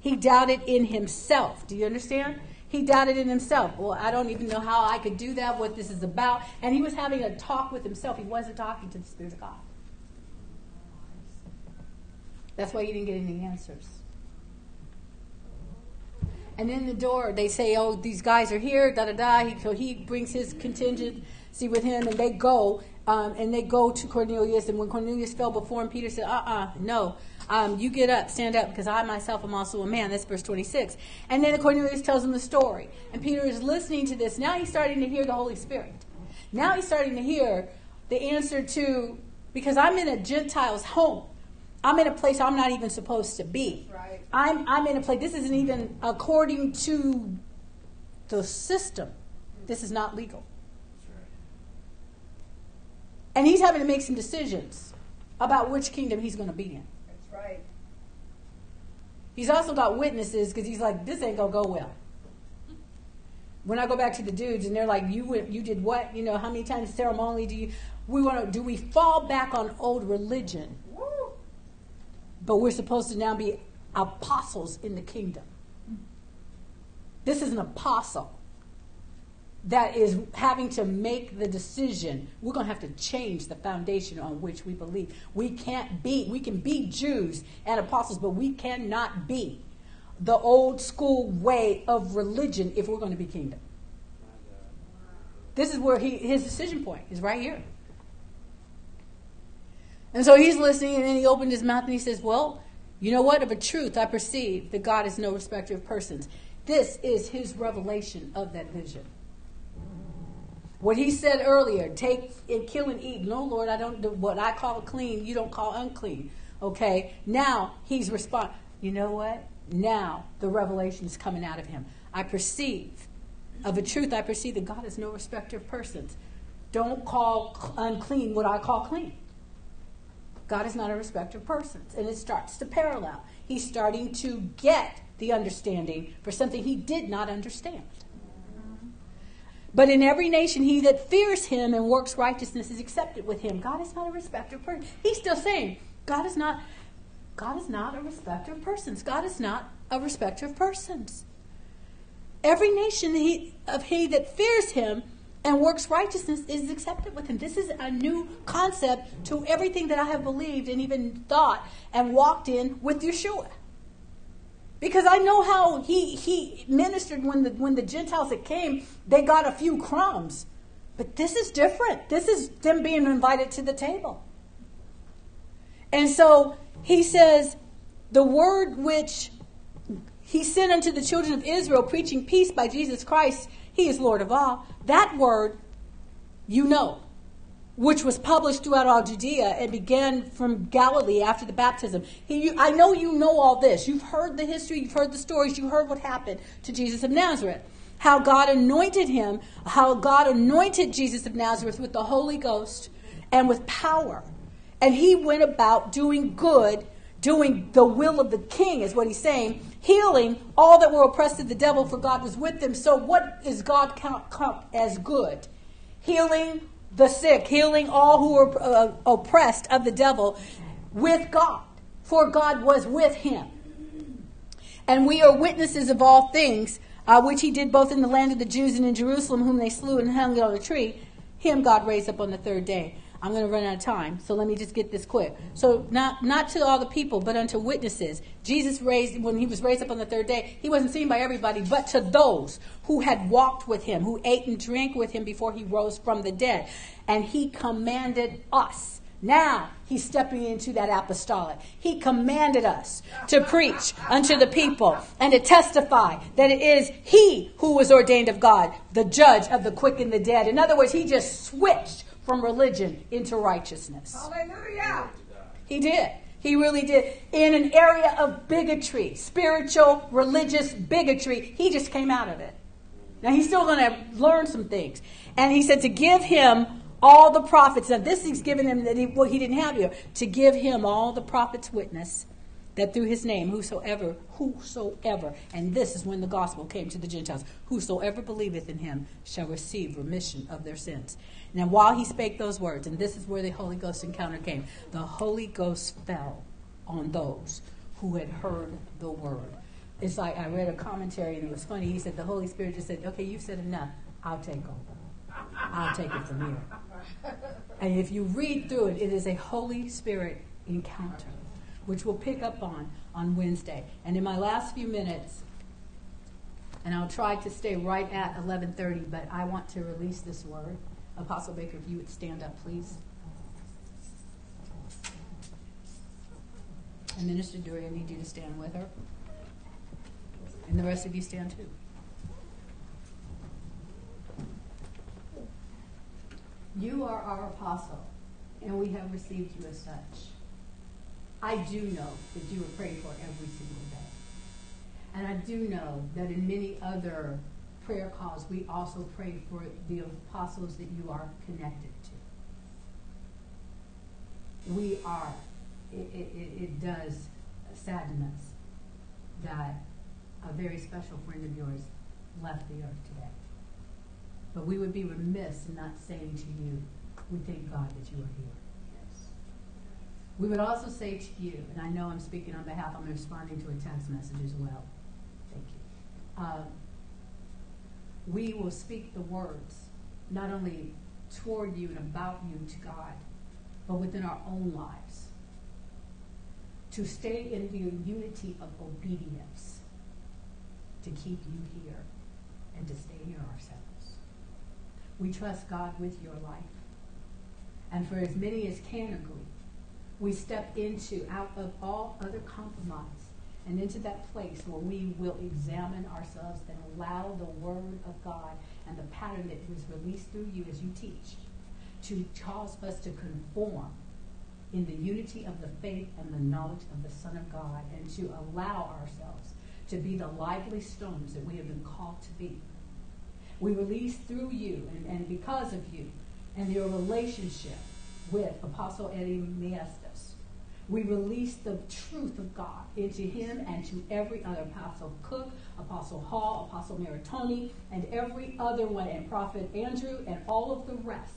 He doubted in himself. Do you understand? He doubted in himself. Well, I don't even know how I could do that, what this is about. And he was having a talk with himself. He wasn't talking to the Spirit of God. That's why he didn't get any answers. And in the door, they say, "Oh, these guys are here." Da da da. He, so he brings his contingency with him, and they go, um, and they go to Cornelius. And when Cornelius fell before him, Peter said, "Uh, uh no, um, you get up, stand up, because I myself am also a man." That's verse twenty-six. And then Cornelius tells him the story, and Peter is listening to this. Now he's starting to hear the Holy Spirit. Now he's starting to hear the answer to, because I'm in a Gentile's home. I'm in a place I'm not even supposed to be. Right. I'm, I'm in a place, this isn't even according to the system. This is not legal. And he's having to make some decisions about which kingdom he's going to be in. He's also got witnesses because he's like, this ain't to go well. When I go back to the dudes and they're like, you went, you did what? You know, how many times ceremonially do you, we want to, do we fall back on old religion? But we're supposed to now be apostles in the kingdom. This is an apostle that is having to make the decision. We're going to have to change the foundation on which we believe. We can't be, we can be Jews and apostles, but we cannot be the old school way of religion if we're going to be kingdom. This is where he, his decision point is right here. And so he's listening, and then he opened his mouth and he says, Well, you know what? Of a truth, I perceive that God is no respecter of persons. This is his revelation of that vision. What he said earlier, take and kill and eat. No, Lord, I don't do what I call clean, you don't call unclean. Okay? Now he's responding. You know what? Now the revelation is coming out of him. I perceive Of a truth, I perceive that God is no respecter of persons. Don't call unclean what I call clean. God is not a respecter of persons. And it starts to parallel. He's starting to get the understanding for something he did not understand. But in every nation, he that fears him and works righteousness is accepted with him. God is not a respecter of persons. He's still saying, God is not, God is not a respecter of persons. God is not a respecter of persons. Every nation he, of he that fears him and works righteousness is accepted with him. This is a new concept to everything that I have believed and even thought and walked in with Yeshua. Because I know how he, he ministered when the, when the Gentiles that came, they got a few crumbs. But this is different. This is them being invited to the table. And so he says, the word which he sent unto the children of Israel, preaching peace by Jesus Christ, he is Lord of all. That word, you know which was published throughout all Judea and began from Galilee after the baptism. He, you, I know you know all this. You've heard the history, you've heard the stories, you heard what happened to Jesus of Nazareth. How God anointed him, how God anointed Jesus of Nazareth with the Holy Ghost and with power. And he went about doing good, doing the will of the king, is what he's saying, healing all that were oppressed of the devil, for God was with them. So, what is God count, count as good? Healing the sick, healing all who were uh, oppressed of the devil with God, for God was with him. And we are witnesses of all things, uh, which he did both in the land of the Jews and in Jerusalem, whom they slew and hung on a tree. Him God raised up on the third day. I'm going to run out of time, so let me just get this quick. So, not not to all the people, but unto witnesses. Jesus raised when he was raised up on the third day. He wasn't seen by everybody, but to those who had walked with him, who ate and drank with him before he rose from the dead, and he commanded us. Now he's stepping into that apostolic. He commanded us to preach unto the people and to testify that it is he who was ordained of God, the judge of the quick and the dead. In other words, he just switched from religion into righteousness. Hallelujah. He did. He really did. In an area of bigotry, spiritual, religious bigotry, he just came out of it. Now he's still going to learn some things. And he said to give him all the prophets. Now this he's given him that he, well, he didn't have here. To give him all the prophets witness that through his name, whosoever, whosoever, and this is when the gospel came to the Gentiles, whosoever believeth in him shall receive remission of their sins. Now, while he spake those words, and this is where the Holy Ghost encounter came, the Holy Ghost fell on those who had heard the word. It's like I read a commentary and it was funny. He said the Holy Spirit just said, "Okay, you've said enough. I'll take over. I'll take it from here." And if you read through it, it is a Holy Spirit encounter, which we'll pick up on on Wednesday. And in my last few minutes, and I'll try to stay right at 11:30, but I want to release this word. Apostle Baker, if you would stand up, please. And Minister Dury, I need you to stand with her. And the rest of you stand too. You are our apostle, and we have received you as such. I do know that you are prayed for every single day. And I do know that in many other prayer calls, we also pray for the apostles that you are connected to. We are, it, it, it does sadden us that a very special friend of yours left the earth today. But we would be remiss in not saying to you, we thank God that you are here. We would also say to you, and I know I'm speaking on behalf, I'm responding to a text message as well. Thank you. Um, we will speak the words, not only toward you and about you to God, but within our own lives. To stay in the unity of obedience, to keep you here, and to stay near ourselves. We trust God with your life. And for as many as can agree, we step into, out of all other compromise, and into that place where we will examine ourselves and allow the Word of God and the pattern that was released through you as you teach to cause us to conform in the unity of the faith and the knowledge of the Son of God and to allow ourselves to be the lively stones that we have been called to be. We release through you and, and because of you and your relationship with Apostle Eddie Miestas. We release the truth of God into him and to every other Apostle Cook, Apostle Hall, Apostle Maritoni, and every other one, and Prophet Andrew, and all of the rest.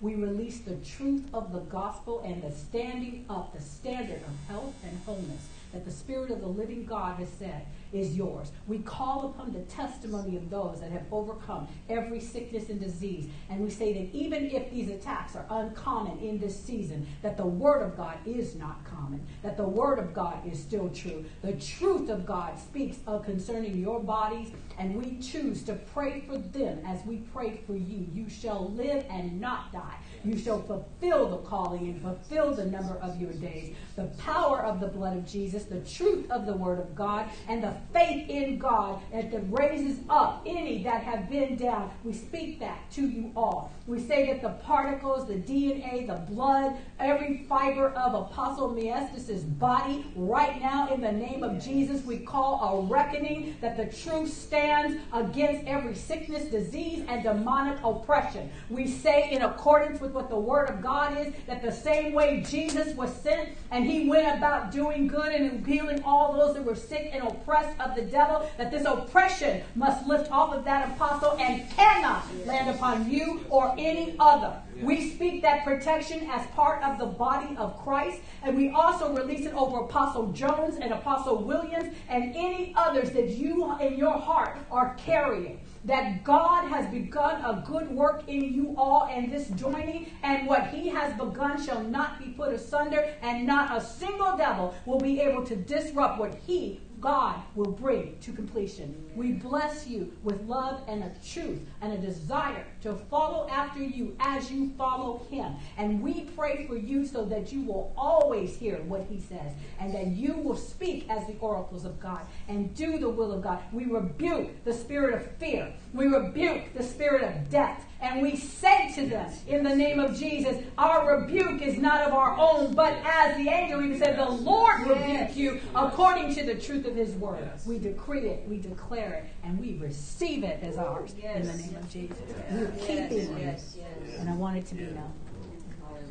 We release the truth of the gospel and the standing up, the standard of health and wholeness that the Spirit of the living God has said is yours. We call upon the testimony of those that have overcome every sickness and disease. And we say that even if these attacks are uncommon in this season, that the Word of God is not common, that the Word of God is still true. The truth of God speaks of concerning your bodies, and we choose to pray for them as we pray for you. You shall live and not die. You shall fulfill the calling and fulfill the number of your days. The power of the blood of Jesus, the truth of the Word of God, and the faith in God that raises up any that have been down. We speak that to you all. We say that the particles, the DNA, the blood, every fiber of Apostle Miestas' body, right now in the name of Jesus, we call a reckoning that the truth stands against every sickness, disease, and demonic oppression. We say, in accordance with what the Word of God is, that the same way Jesus was sent and he went about doing good and healing all those that were sick and oppressed of the devil, that this oppression must lift off of that apostle and cannot land upon you or any other. We speak that protection as part of the body of Christ, and we also release it over Apostle Jones and Apostle Williams and any others that you in your heart are carrying that God has begun a good work in you all and this joining, and what He has begun shall not be put asunder, and not a single devil will be able to disrupt what He God will bring to completion. We bless you with love and a truth and a desire to follow after you as you follow him. And we pray for you so that you will always hear what he says and that you will speak as the oracles of God and do the will of God. We rebuke the spirit of fear. We rebuke the spirit of death. And we say to them, in the name of Jesus, our rebuke is not of our own, but as the angel even said, the Lord rebuke you according to the truth of his word. We decree it, we declare it, and we receive it as ours in the name of Jesus. We're keeping it. Yes, yes. And I want it to be known.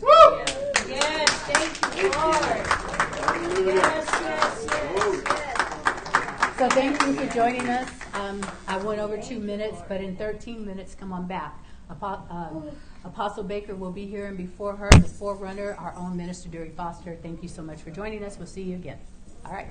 Woo! Yes, thank you, Lord. Yes, yes, yes, yes. So thank you for joining us. Um, I went over two minutes, but in 13 minutes, come on back. Apo- um, Apostle Baker will be here, and before her, the forerunner, our own minister, Derry Foster. Thank you so much for joining us. We'll see you again. All right.